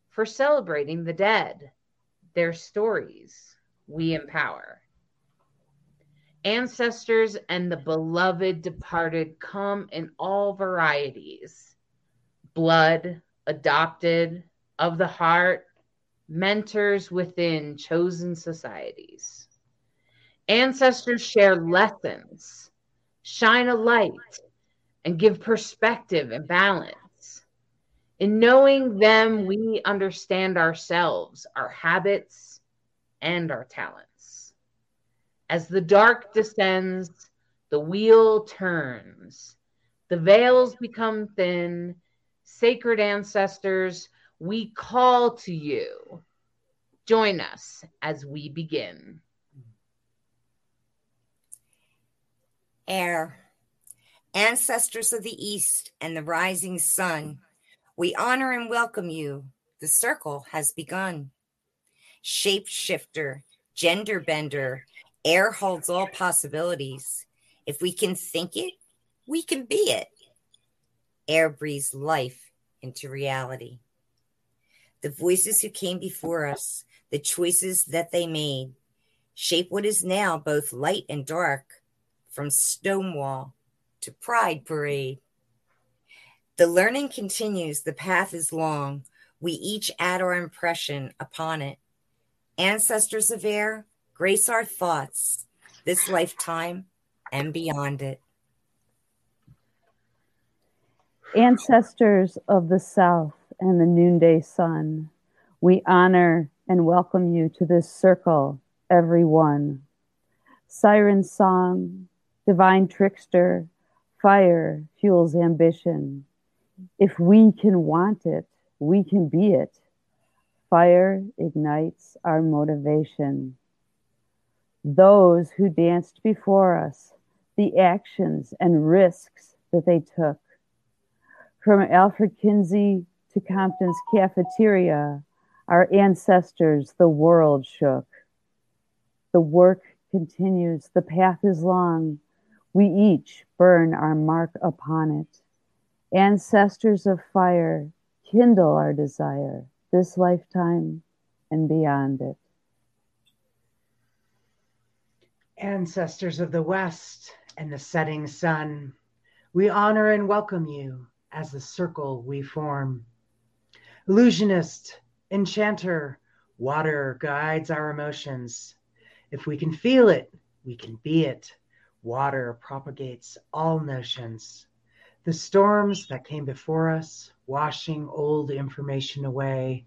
for celebrating the dead, their stories we empower. Ancestors and the beloved departed come in all varieties blood, adopted, of the heart, mentors within chosen societies. Ancestors share lessons, shine a light, and give perspective and balance. In knowing them, we understand ourselves, our habits, and our talents. As the dark descends, the wheel turns, the veils become thin. Sacred ancestors, we call to you. Join us as we begin. Air, ancestors of the East and the rising sun we honor and welcome you. The circle has begun. Shapeshifter, gender bender, air holds all possibilities. If we can think it, we can be it. Air breathes life into reality. The voices who came before us, the choices that they made, shape what is now both light and dark, from Stonewall to Pride Parade. The learning continues, the path is long. We each add our impression upon it. Ancestors of air, grace our thoughts this lifetime and beyond it. Ancestors of the South and the noonday sun, we honor and welcome you to this circle, everyone. Siren song, divine trickster, fire fuels ambition if we can want it, we can be it. Fire ignites our motivation. Those who danced before us, the actions and risks that they took. From Alfred Kinsey to Compton's cafeteria, our ancestors, the world shook. The work continues, the path is long. We each burn our mark upon it. Ancestors of fire, kindle our desire this lifetime and beyond it. Ancestors of the West and the setting sun, we honor and welcome you as the circle we form. Illusionist, enchanter, water guides our emotions. If we can feel it, we can be it. Water propagates all notions. The storms that came before us, washing old information away.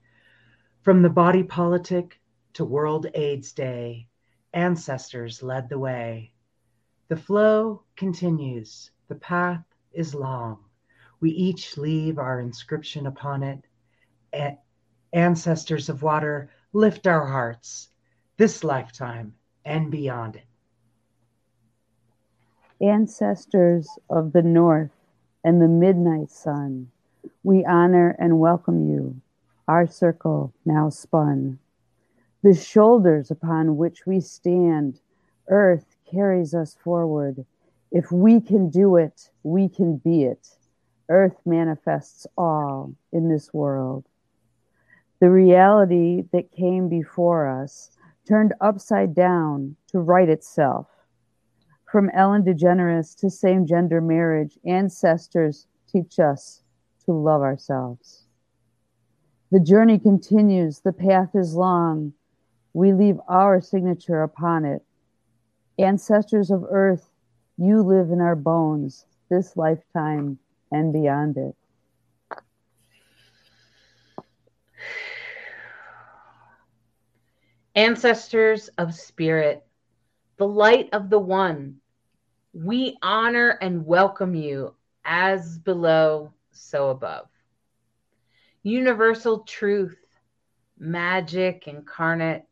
From the body politic to World AIDS Day, ancestors led the way. The flow continues, the path is long. We each leave our inscription upon it. A- ancestors of water, lift our hearts this lifetime and beyond it. Ancestors of the North, and the midnight sun, we honor and welcome you, our circle now spun. The shoulders upon which we stand, earth carries us forward. If we can do it, we can be it. Earth manifests all in this world. The reality that came before us turned upside down to right itself. From Ellen DeGeneres to same gender marriage, ancestors teach us to love ourselves. The journey continues, the path is long. We leave our signature upon it. Ancestors of earth, you live in our bones this lifetime and beyond it. Ancestors of spirit, the light of the one, we honor and welcome you as below, so above. Universal truth, magic incarnate,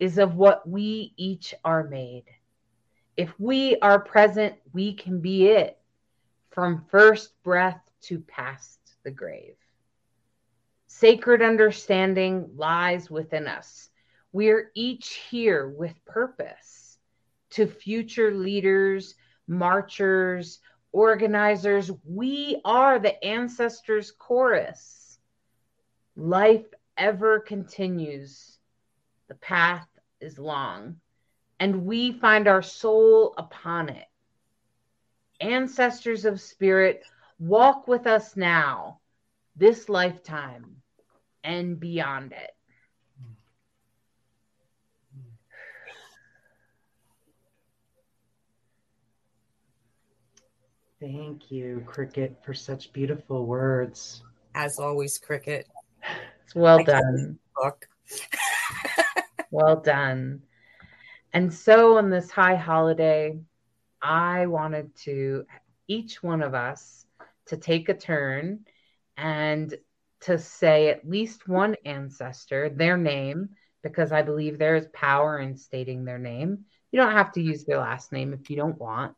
is of what we each are made. If we are present, we can be it from first breath to past the grave. Sacred understanding lies within us. We're each here with purpose. To future leaders, marchers, organizers, we are the ancestors' chorus. Life ever continues. The path is long, and we find our soul upon it ancestors of spirit, walk with us now, this lifetime, and beyond it. Thank you, Cricket, for such beautiful words. As always, Cricket. It's well done. Book. well done. And so on this high holiday, I wanted to each one of us to take a turn and to say at least one ancestor, their name, because I believe there is power in stating their name. You don't have to use their last name if you don't want.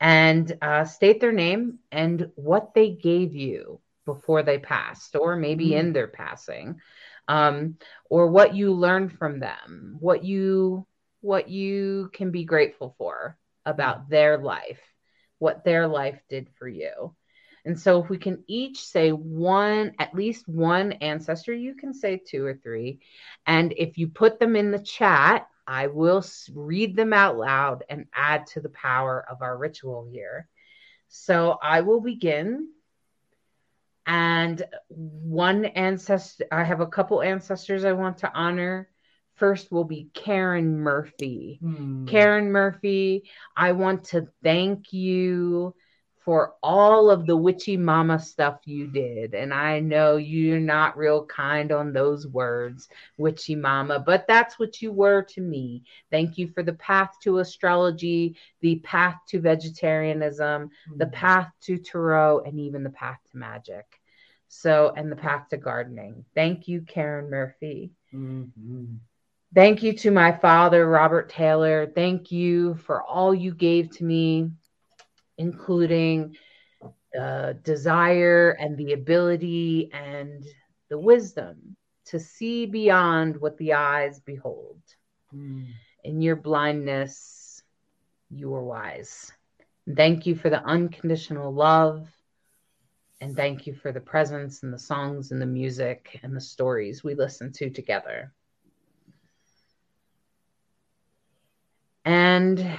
And uh, state their name and what they gave you before they passed, or maybe mm. in their passing, um, or what you learned from them, what you what you can be grateful for about their life, what their life did for you. And so, if we can each say one, at least one ancestor, you can say two or three. And if you put them in the chat, I will read them out loud and add to the power of our ritual here. So, I will begin. And one ancestor, I have a couple ancestors I want to honor first will be Karen Murphy. Hmm. Karen Murphy, I want to thank you for all of the witchy mama stuff you did. And I know you're not real kind on those words, witchy mama, but that's what you were to me. Thank you for the path to astrology, the path to vegetarianism, mm-hmm. the path to tarot, and even the path to magic. So, and the path to gardening. Thank you, Karen Murphy. Mm-hmm. Thank you to my father, Robert Taylor. Thank you for all you gave to me, including the desire and the ability and the wisdom to see beyond what the eyes behold. Mm. In your blindness, you are wise. thank you for the unconditional love. And thank you for the presence and the songs and the music and the stories we listen to together. And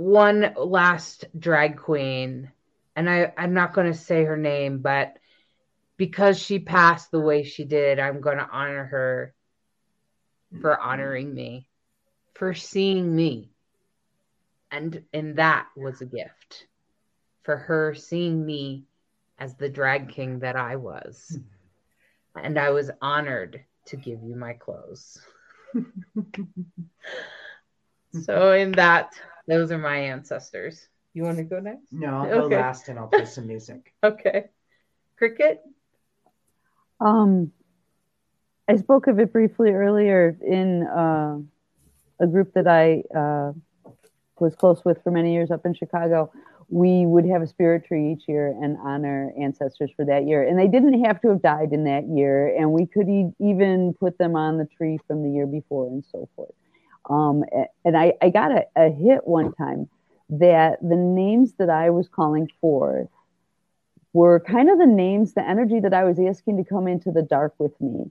one last drag queen, and I, I'm not going to say her name, but because she passed the way she did, I'm going to honor her for mm-hmm. honoring me, for seeing me. And and that was a gift for her seeing me as the drag king that I was. Mm-hmm. And I was honored to give you my clothes. so in that, those are my ancestors. You want to go next? No, I'll okay. go last and I'll play some music. okay. Cricket? Um I spoke of it briefly earlier in uh, a group that I uh, was close with for many years up in Chicago we would have a spirit tree each year and honor ancestors for that year. And they didn't have to have died in that year, and we could e- even put them on the tree from the year before and so forth. Um, and I, I got a, a hit one time that the names that I was calling forth were kind of the names, the energy that I was asking to come into the dark with me.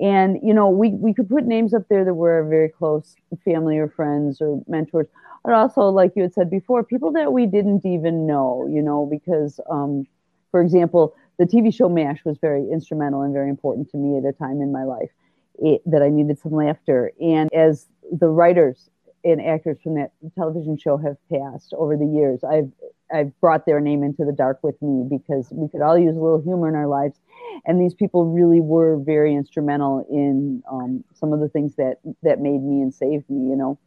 And, you know, we, we could put names up there that were very close family or friends or mentors, but also, like you had said before, people that we didn't even know, you know, because, um, for example, the TV show MASH was very instrumental and very important to me at a time in my life it, that I needed some laughter. And as the writers and actors from that television show have passed over the years, I've I've brought their name into the dark with me because we could all use a little humor in our lives, and these people really were very instrumental in um, some of the things that that made me and saved me. You know,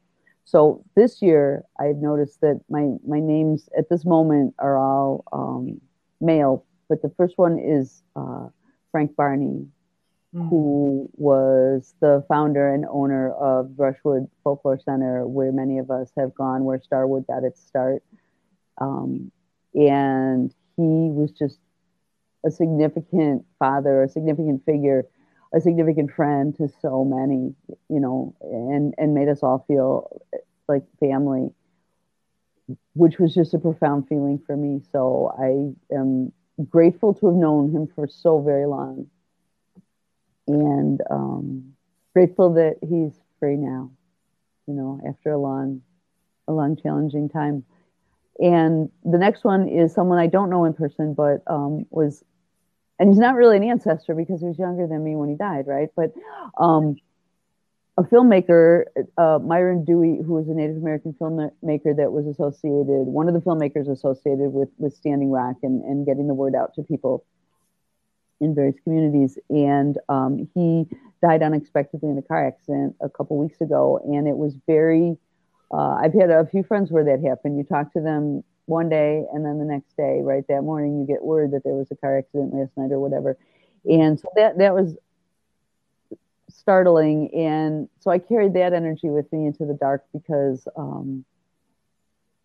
so this year I've noticed that my my names at this moment are all um, male, but the first one is uh, Frank Barney, mm. who was the founder and owner of Brushwood Folklore Center, where many of us have gone, where Starwood got its start. Um, and he was just a significant father, a significant figure, a significant friend to so many, you know, and, and made us all feel like family, which was just a profound feeling for me. So I am grateful to have known him for so very long and um, grateful that he's free now, you know, after a long, a long challenging time. And the next one is someone I don't know in person, but um, was, and he's not really an ancestor because he was younger than me when he died, right? But um, a filmmaker, uh, Myron Dewey, who was a Native American filmmaker that was associated, one of the filmmakers associated with, with Standing Rock and, and getting the word out to people in various communities. And um, he died unexpectedly in a car accident a couple weeks ago. And it was very, uh, I've had a few friends where that happened. You talk to them one day and then the next day, right? That morning, you get word that there was a car accident last night or whatever. And so that, that was startling. And so I carried that energy with me into the dark because um,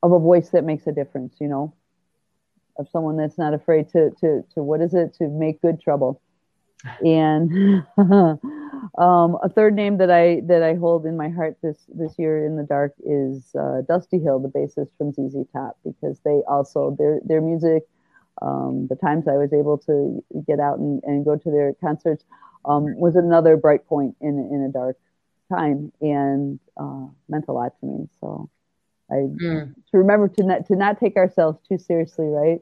of a voice that makes a difference, you know, of someone that's not afraid to, to, to what is it, to make good trouble. And um, a third name that I that I hold in my heart this this year in the dark is uh, Dusty Hill, the bassist from ZZ Top, because they also their their music, um, the times I was able to get out and, and go to their concerts, um, was another bright point in in a dark time and uh, meant a lot to me. So I mm. to remember to not to not take ourselves too seriously, right?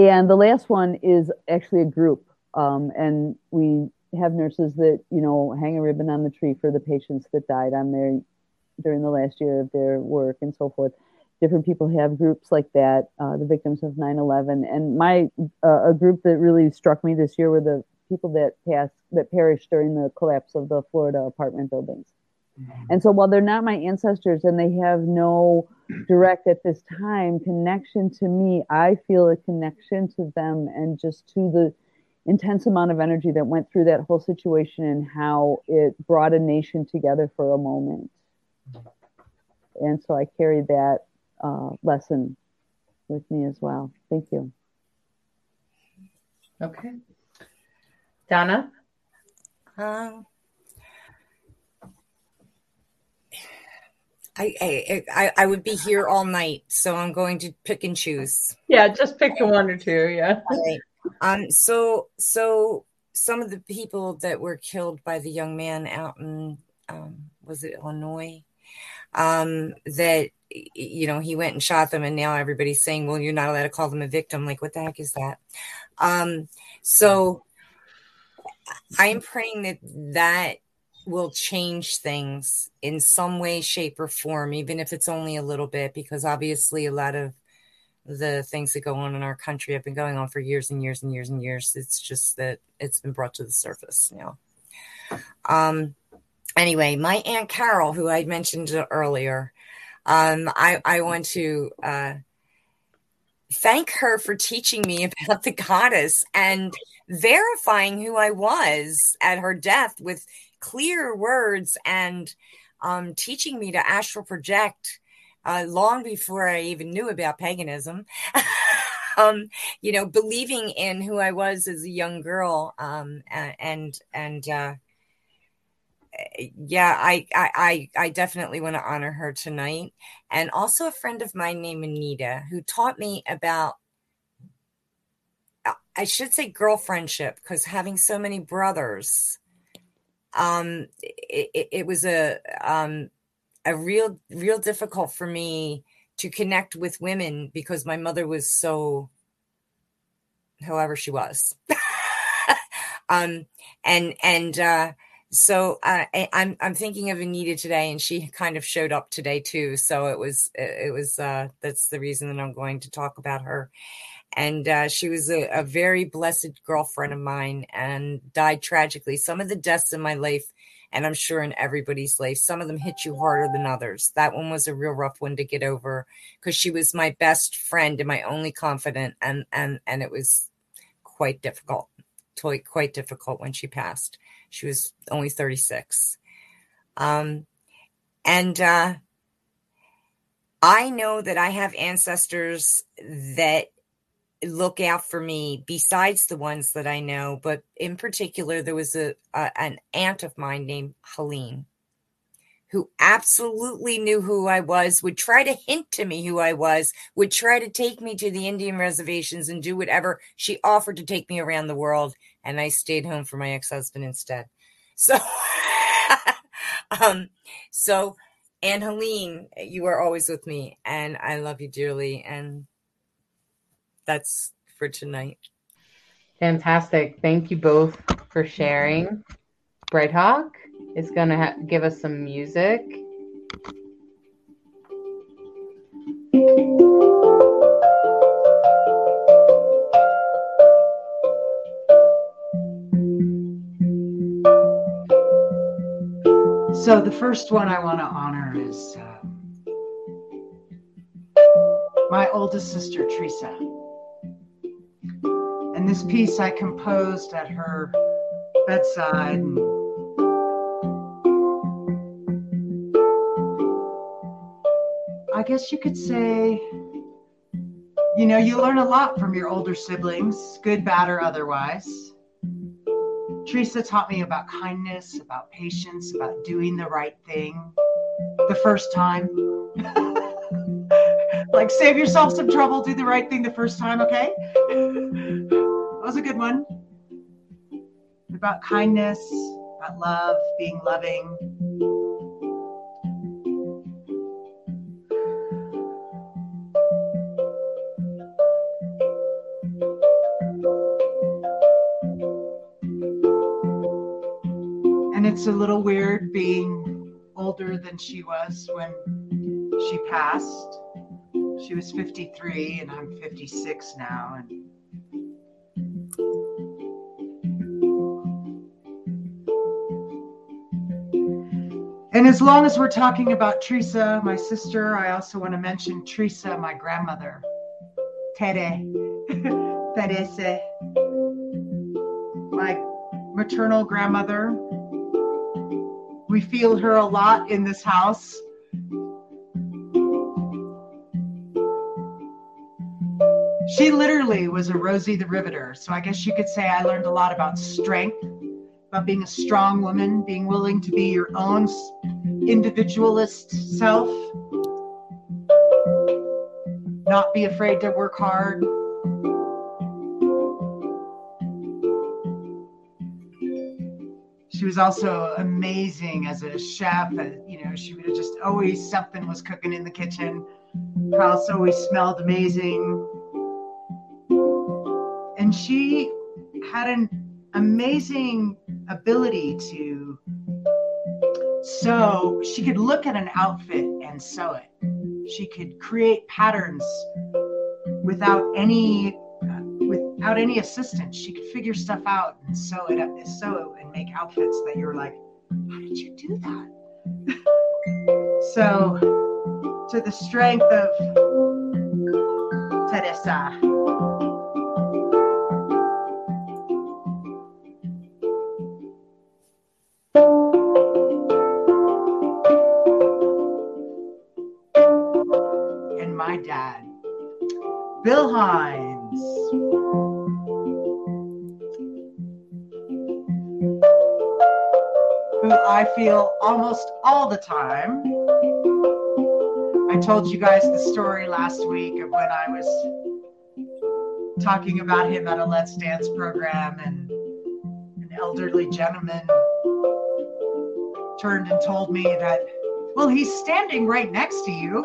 And the last one is actually a group, um, and we have nurses that you know hang a ribbon on the tree for the patients that died on their during the last year of their work and so forth. Different people have groups like that, uh, the victims of 9/11, and my uh, a group that really struck me this year were the people that passed that perished during the collapse of the Florida apartment buildings. And so while they're not my ancestors and they have no direct at this time connection to me, I feel a connection to them and just to the intense amount of energy that went through that whole situation and how it brought a nation together for a moment. And so I carried that uh, lesson with me as well. Thank you. Okay. Donna? Um, I, I I would be here all night, so I'm going to pick and choose. Yeah, just pick one or two. Yeah. Right. Um. So so some of the people that were killed by the young man out in um, was it Illinois? Um. That you know he went and shot them, and now everybody's saying, "Well, you're not allowed to call them a victim." Like, what the heck is that? Um. So I'm praying that that will change things in some way, shape, or form, even if it's only a little bit, because obviously a lot of the things that go on in our country have been going on for years and years and years and years. It's just that it's been brought to the surface, know. Um, anyway, my Aunt Carol, who I mentioned earlier, um, I, I want to uh, thank her for teaching me about the goddess and verifying who I was at her death with clear words and um, teaching me to astral project uh, long before I even knew about paganism. um, you know, believing in who I was as a young girl, um, and and uh, yeah, I, I, I definitely want to honor her tonight. And also a friend of mine named Anita who taught me about, I should say girlfriendship because having so many brothers, um, it, it was a, um, a real, real difficult for me to connect with women because my mother was so, however she was. um, and, and, uh, so uh, I'm I'm thinking of Anita today, and she kind of showed up today too. So it was it was uh, that's the reason that I'm going to talk about her. And uh, she was a, a, very blessed girlfriend of mine, and died tragically. Some of the deaths in my life, and I'm sure in everybody's life, some of them hit you harder than others. That one was a real rough one to get over because she was my best friend and my only confidant, and and and it was quite difficult, quite quite difficult when she passed. She was only 36. Um, and uh, I know that I have ancestors that look out for me besides the ones that I know. But in particular, there was a, a an aunt of mine named Helene who absolutely knew who I was, would try to hint to me who I was, would try to take me to the Indian reservations and do whatever. She offered to take me around the world, and I stayed home for my ex husband instead. So, um, so, and Helene, you are always with me, and I love you dearly. And that's for tonight. Fantastic. Thank you both for sharing. Bright Hawk is going to ha- give us some music. So the first one I want to honor is uh, my oldest sister, Teresa. This piece I composed at her bedside. I guess you could say, you know, you learn a lot from your older siblings, good, bad, or otherwise. Teresa taught me about kindness, about patience, about doing the right thing the first time. like, save yourself some trouble, do the right thing the first time, okay? Was a good one. About kindness, about love, being loving. And it's a little weird being older than she was when she passed. She was 53 and I'm 56 now and And as long as we're talking about Teresa, my sister, I also want to mention Teresa, my grandmother. Tere. Teresa. My maternal grandmother we feel her a lot in this house. She literally was a Rosie the Riveter. So I guess you could say I learned a lot about strength, about being a strong woman, being willing to be your own individualist self, not be afraid to work hard, she was also amazing as a chef. Uh, you know, she would have just always something was cooking in the kitchen. House always smelled amazing. And she had an amazing ability to sew. She could look at an outfit and sew it. She could create patterns without any uh, without any assistance. She could figure stuff out and sew it, up, sew and make outfits that you're like, how did you do that? so, to the strength of Teresa. Bill Hines. I I feel almost all the time. I told you guys the story last week of when I was talking about him at a Let's Dance program, and an elderly gentleman turned and told me that, well, he's standing right next to you.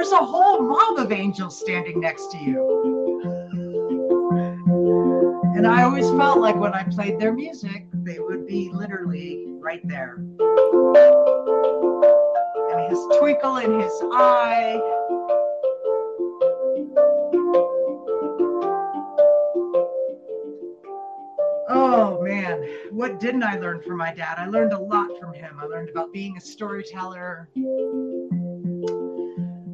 There's a whole mob of angels standing next to you. And I always felt like when I played their music, they would be literally right there. And his twinkle in his eye. Oh man, what didn't I learn from my dad? I learned a lot from him. I learned about being a storyteller,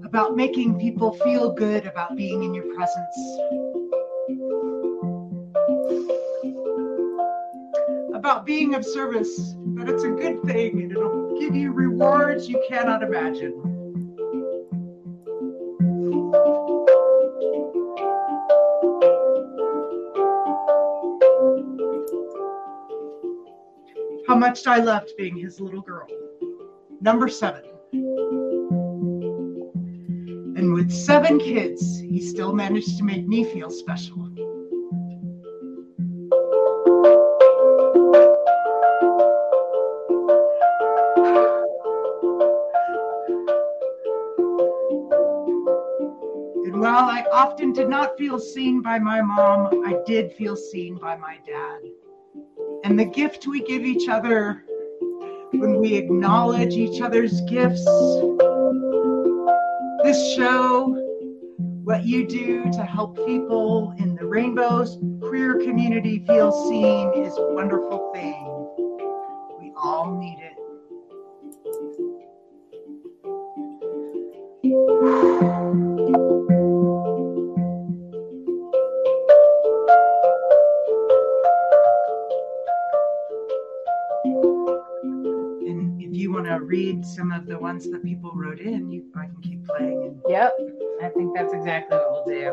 about making people feel good about being in your presence. About being of service, that it's a good thing and it'll give you rewards you cannot imagine. How much I loved being his little girl. Number seven. With seven kids, he still managed to make me feel special. And while I often did not feel seen by my mom, I did feel seen by my dad. And the gift we give each other when we acknowledge each other's gifts. This show, what you do to help people in the rainbows queer community feel seen is a wonderful thing. Ones that people wrote in, you I can keep playing. And Yep. I think that's exactly what we'll do.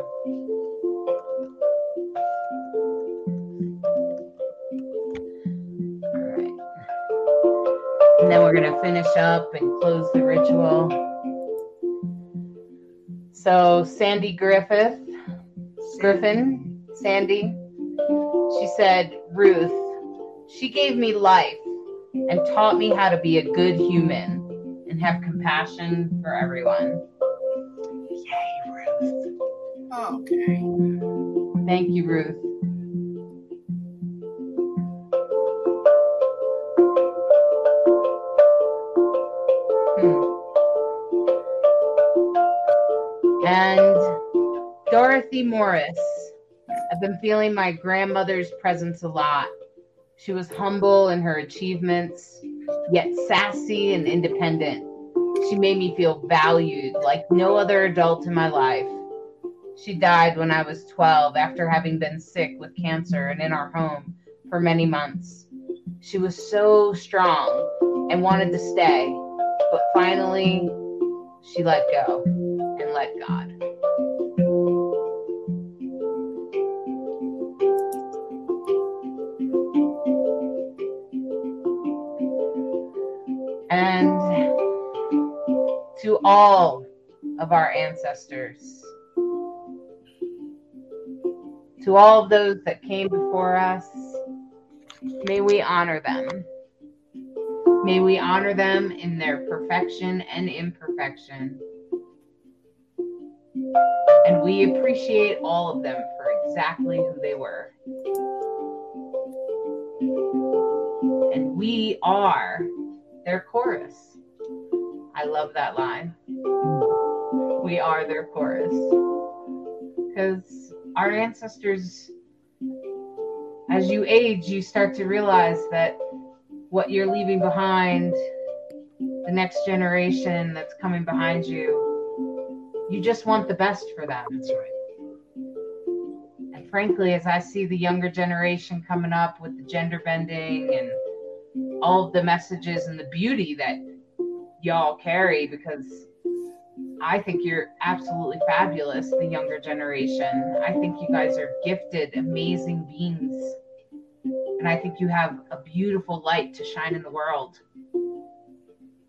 All right. And then we're going to finish up and close the ritual. So, Sandy Griffith, Griffin, Sandy, she said, Ruth, she gave me life and taught me how to be a good human and have compassion for everyone. Yay, Ruth. Okay. Thank you, Ruth. Hmm. And Dorothy Morris. I've been feeling my grandmother's presence a lot. She was humble in her achievements, yet sassy and independent. She made me feel valued like no other adult in my life. She died when I was 12 after having been sick with cancer and in our home for many months. She was so strong and wanted to stay, but finally she let go and let God. All of our ancestors, to all of those that came before us, may we honor them. May we honor them in their perfection and imperfection. And we appreciate all of them for exactly who they were. And we are their chorus. I love that line. We are their chorus. Because our ancestors, as you age, you start to realize that what you're leaving behind, the next generation that's coming behind you, you just want the best for them. That's right. And frankly, as I see the younger generation coming up with the gender bending and all of the messages and the beauty that y'all carry, because I think you're absolutely fabulous, the younger generation. I think you guys are gifted, amazing beings. And I think you have a beautiful light to shine in the world.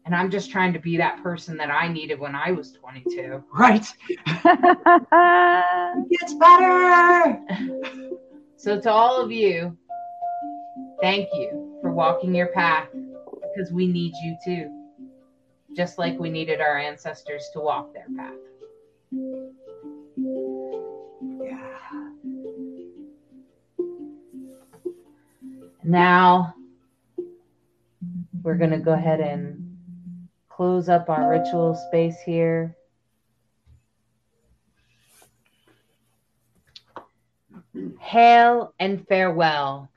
And I'm just trying to be that person that I needed when I was 22. Right. it gets better. So, to all of you, thank you for walking your path because we need you too, just like we needed our ancestors to walk their path. Yeah. Now, we're going to go ahead and close up our ritual space here. Hail and farewell,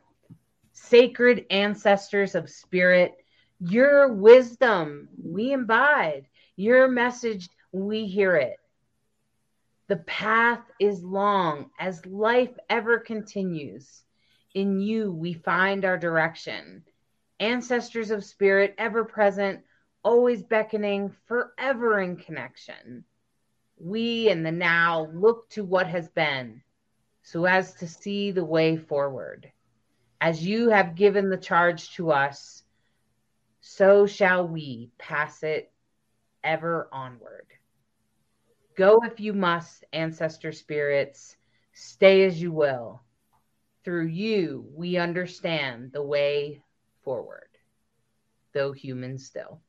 sacred ancestors of spirit. Your wisdom we imbibe, your message we hear it. The path is long as life ever continues. In you we find our direction. Ancestors of spirit, ever present, always beckoning, forever in connection. We in the now look to what has been so as to see the way forward. As you have given the charge to us, so shall we pass it ever onward. Go if you must, ancestor spirits, stay as you will. Through you, we understand the way forward, though human still.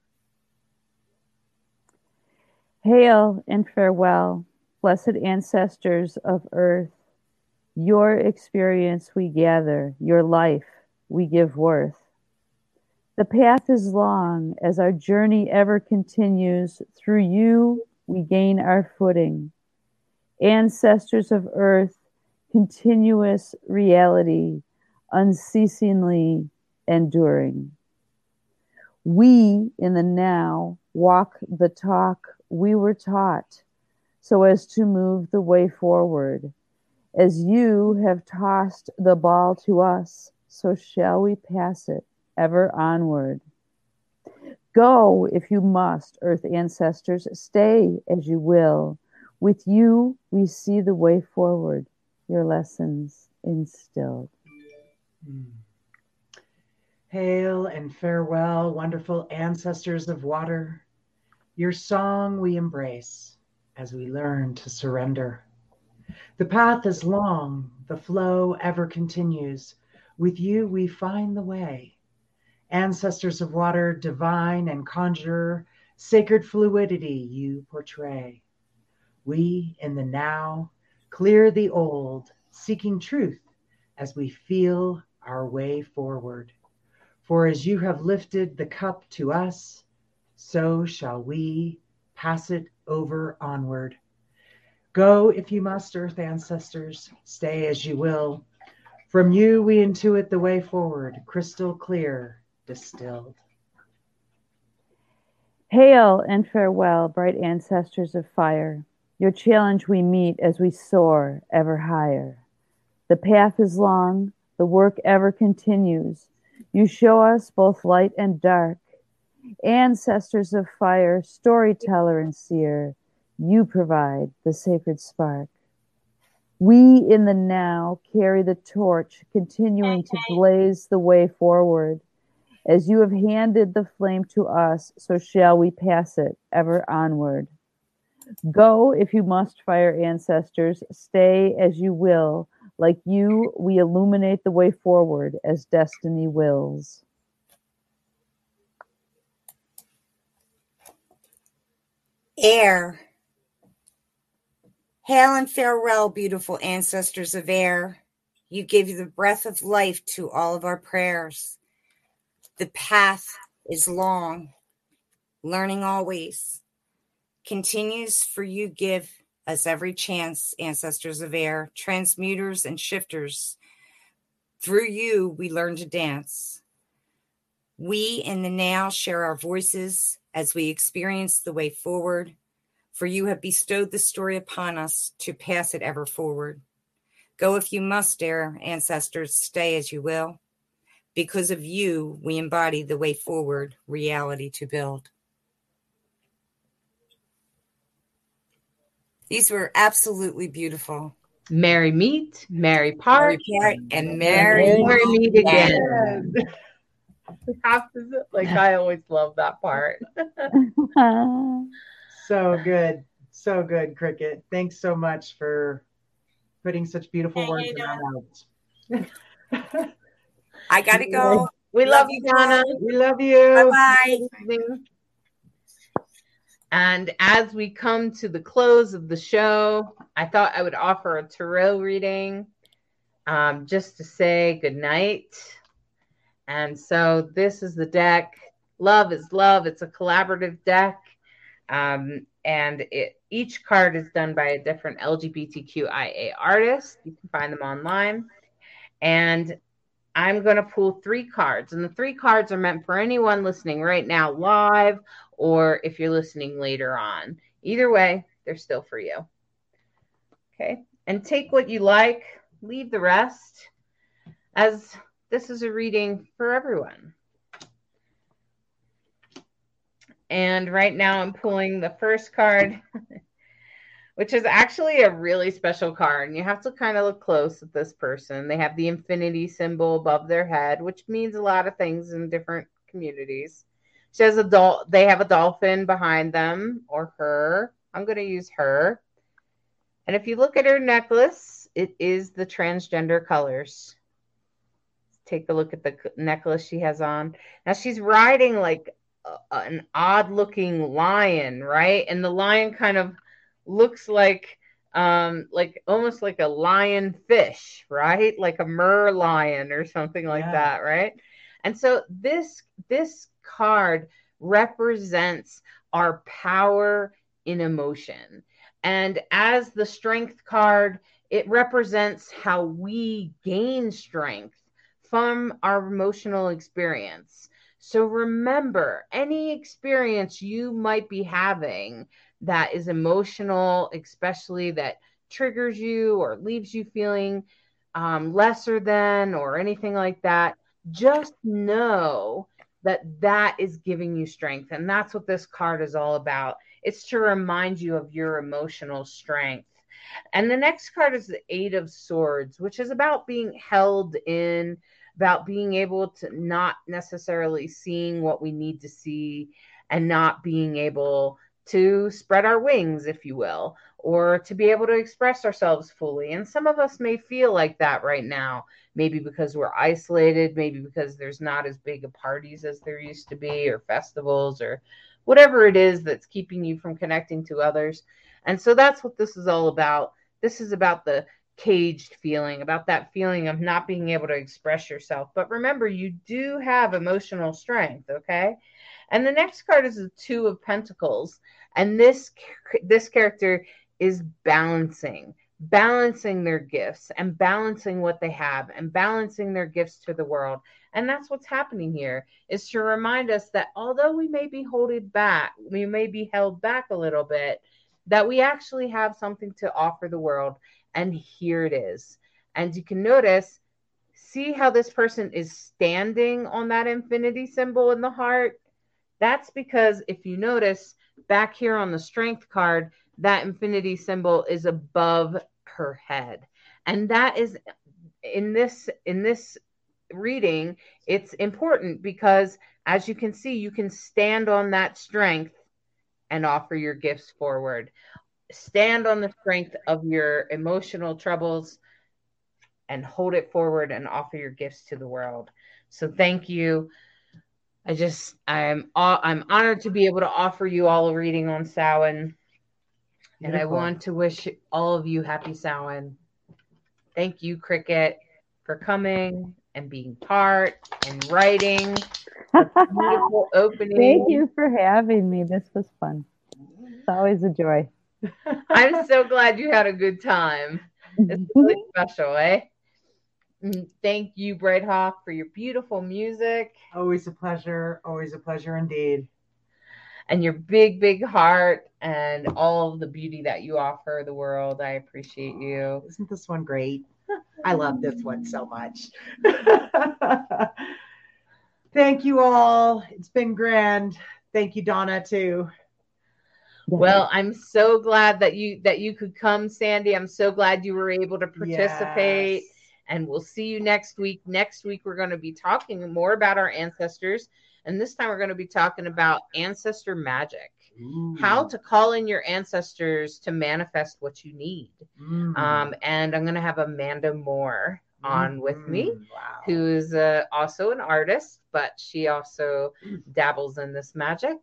Hail and farewell, blessed ancestors of earth. Your experience we gather, your life we give worth. The path is long as our journey ever continues. Through you, we gain our footing. Ancestors of earth, continuous reality, unceasingly enduring. We in the now walk the talk we were taught so as to move the way forward. As you have tossed the ball to us, so shall we pass it ever onward. Go if you must, earth ancestors, stay as you will. With you, we see the way forward, your lessons instilled. Mm. Hail and farewell, wonderful ancestors of water. Your song we embrace as we learn to surrender. The path is long, the flow ever continues. With you, we find the way. Ancestors of water, divine and conjurer, sacred fluidity you portray. We, in the now, clear the old, seeking truth as we feel our way forward. For as you have lifted the cup to us, so shall we pass it over onward. Go if you must, earth ancestors, stay as you will. From you we intuit the way forward, crystal clear, distilled. Hail and farewell, bright ancestors of fire. Your challenge we meet as we soar ever higher. The path is long, the work ever continues. You show us both light and dark. Ancestors of fire, storyteller and seer, you provide the sacred spark. We in the now carry the torch, continuing to blaze the way forward. As you have handed the flame to us, so shall we pass it ever onward. Go if you must, fire ancestors, stay as you will. Like you, we illuminate the way forward as destiny wills. Air. Hail and farewell, beautiful ancestors of air. You give the breath of life to all of our prayers. The path is long, learning always continues for you give us every chance, ancestors of air, transmuters and shifters. Through you, we learn to dance. We in the now share our voices as we experience the way forward, for you have bestowed the story upon us to pass it ever forward. Go if you must, dear ancestors, stay as you will. Because of you, we embody the way forward, reality to build. These were absolutely beautiful. Merry meet, merry part, Merry part, and Merry merry meet again. And like I always love that part. so good. So good, Cricket. Thanks so much for putting such beautiful Hey, words hey, in my mouth. I gotta go. We love you, Donna. We love you. Bye bye. And as we come to the close of the show, I thought I would offer a tarot reading um, just to say good night. And so this is the deck. Love is love. It's a collaborative deck. Um, and it, each card is done by a different LGBTQIA artist. You can find them online. And I'm going to pull three cards, and the three cards are meant for anyone listening right now live or if you're listening later on. Either way, they're still for you. Okay. And take what you like, leave the rest, as this is a reading for everyone. And right now I'm pulling the first card, which is actually a really special card. And you have to kind of look close at this person. They have the infinity symbol above their head, which means a lot of things in different communities. She has a dol- they have a dolphin behind them or her. I'm going to use her. And if you look at her necklace, it is the transgender colors. Take a look at the necklace she has on. Now she's riding like a- an odd looking lion, right? And the lion kind of looks like um like almost like a lion fish, right? Like a mer lion or something like Yeah. that, right? And so this this card represents our power in emotion. And as the strength card, it represents how we gain strength from our emotional experience. So remember, any experience you might be having that is emotional, especially that triggers you or leaves you feeling um, lesser than or anything like that, just know that that is giving you strength. And that's what this card is all about. It's to remind you of your emotional strength. And the next card is the Eight of Swords, which is about being held in, about being able to not necessarily seeing what we need to see and not being able to spread our wings, if you will, or to be able to express ourselves fully. And some of us may feel like that right now, maybe because we're isolated, maybe because there's not as big of parties as there used to be, or festivals, or whatever it is that's keeping you from connecting to others. And so that's what this is all about. This is about the caged feeling, about that feeling of not being able to express yourself. But remember, you do have emotional strength, okay? And the next card is the 2 of pentacles, and this this character is balancing, balancing their gifts and balancing what they have and balancing their gifts to the world. And that's what's happening here is to remind us that although we may be holding back, we may be held back a little bit, that we actually have something to offer the world. And here it is. And you can notice, see how this person is standing on that infinity symbol in the heart? That's because if you notice back here on the strength card, that infinity symbol is above her head. And that is in this in this reading, it's important because as you can see, you can stand on that strength and offer your gifts forward. Stand on the strength of your emotional troubles and hold it forward and offer your gifts to the world. So thank you. I just I'm I'm honored to be able to offer you all a reading on Samhain. And I want to wish all of you happy Samhain. Thank you, Cricket, for coming and being part and writing. Beautiful opening. Thank you for having me. This was fun. It's always a joy. I'm so glad you had a good time. It's really special, eh? Mm, Thank you, Bright Hawk, for your beautiful music Always a pleasure. Always a pleasure indeed. and your big, big heart and all of the beauty that you offer the world. I appreciate you. Isn't this one great? I love this one so much. Thank you all. It's been grand. Thank you, Donna, too. Well, I'm so glad that you that you could come, Sandy. I'm so glad you were able to participate. Yes. And we'll see you next week. Next week we're going to be talking more about our ancestors, and this time we're going to be talking about ancestor magic. How to call in your ancestors to manifest what you need. Mm. Um, and I'm going to have Amanda Moore on with me, Mm, Wow. who is uh, also an artist, but she also dabbles in this magic.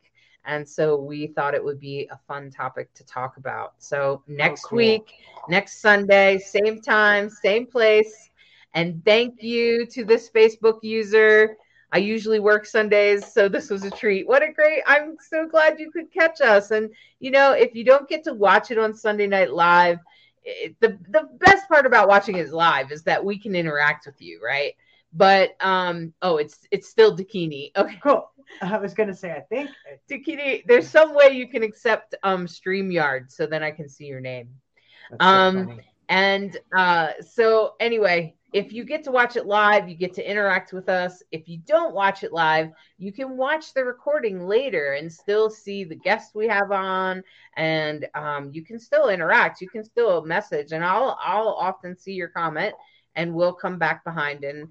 And so we thought it would be a fun topic to talk about. So next cool. week, next Sunday, same time, same place. And thank you to this Facebook user. I usually work Sundays, so this was a treat. What a great! I'm so glad you could catch us. And you know, if you don't get to watch it on Sunday Night Live, it, the the best part about watching it live is that we can interact with you, right? But um, oh, it's it's still Dakini. Okay, Cool. I was gonna say, I think Dakini. There's some way you can accept um Streamyard, so then I can see your name. that's so Um, funny. And uh, so, anyway, if you get to watch it live, you get to interact with us. If you don't watch it live, you can watch the recording later and still see the guests we have on, and um, you can still interact. You can still message, and I'll I'll often see your comment, and we'll come back behind and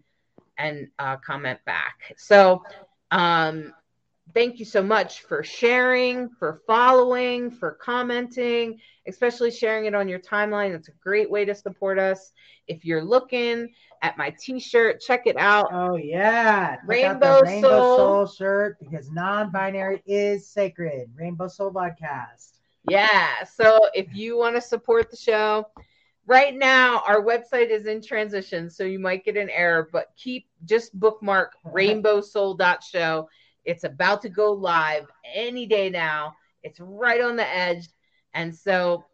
and uh, comment back. So. Um, thank you so much for sharing, for following, for commenting, especially sharing it on your timeline. It's a great way to support us. If you're looking at my t-shirt, check it out. Oh yeah, Check out Rainbow Rainbow Soul. Soul shirt because non-binary is sacred. Rainbow Soul podcast. Yeah. So if you want to support the show, right now our website is in transition, so you might get an error, but keep just bookmark rainbowsoul.show. It's about to go live any day now. It's right on the edge. And so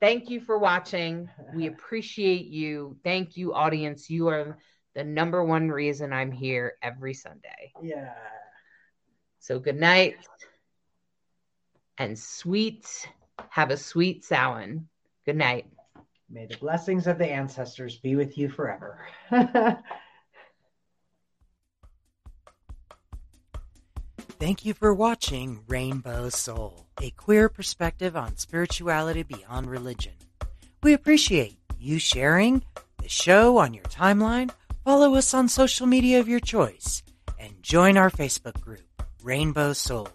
thank you for watching. We appreciate you. Thank you, audience. You are the number one reason I'm here every Sunday. Yeah. So good night and sweet. Have a sweet Samhain. Good night. May the blessings of the ancestors be with you forever. Thank you for watching Rainbow Soul, a queer perspective on spirituality beyond religion. We appreciate you sharing the show on your timeline, follow us on social media of your choice, and join our Facebook group, Rainbow Soul.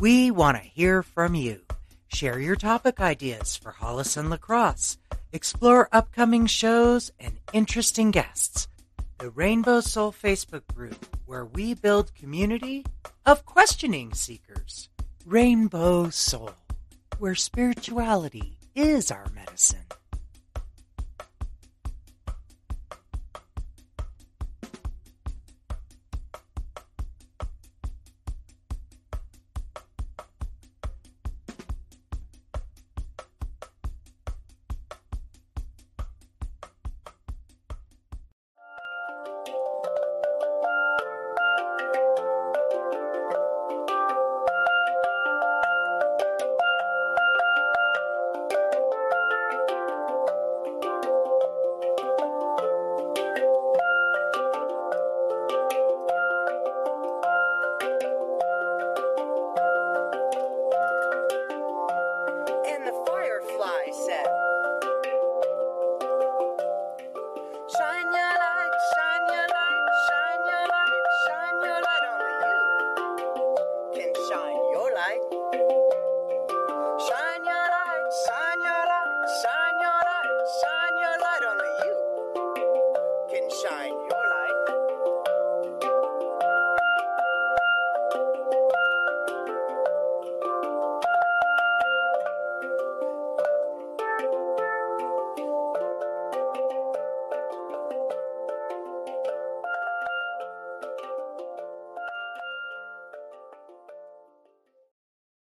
We want to hear from you. Share your topic ideas for Hollis and Lacrosse, explore upcoming shows and interesting guests. The Rainbow Soul Facebook group, where we build community of questioning seekers. Rainbow Soul, where spirituality is our medicine.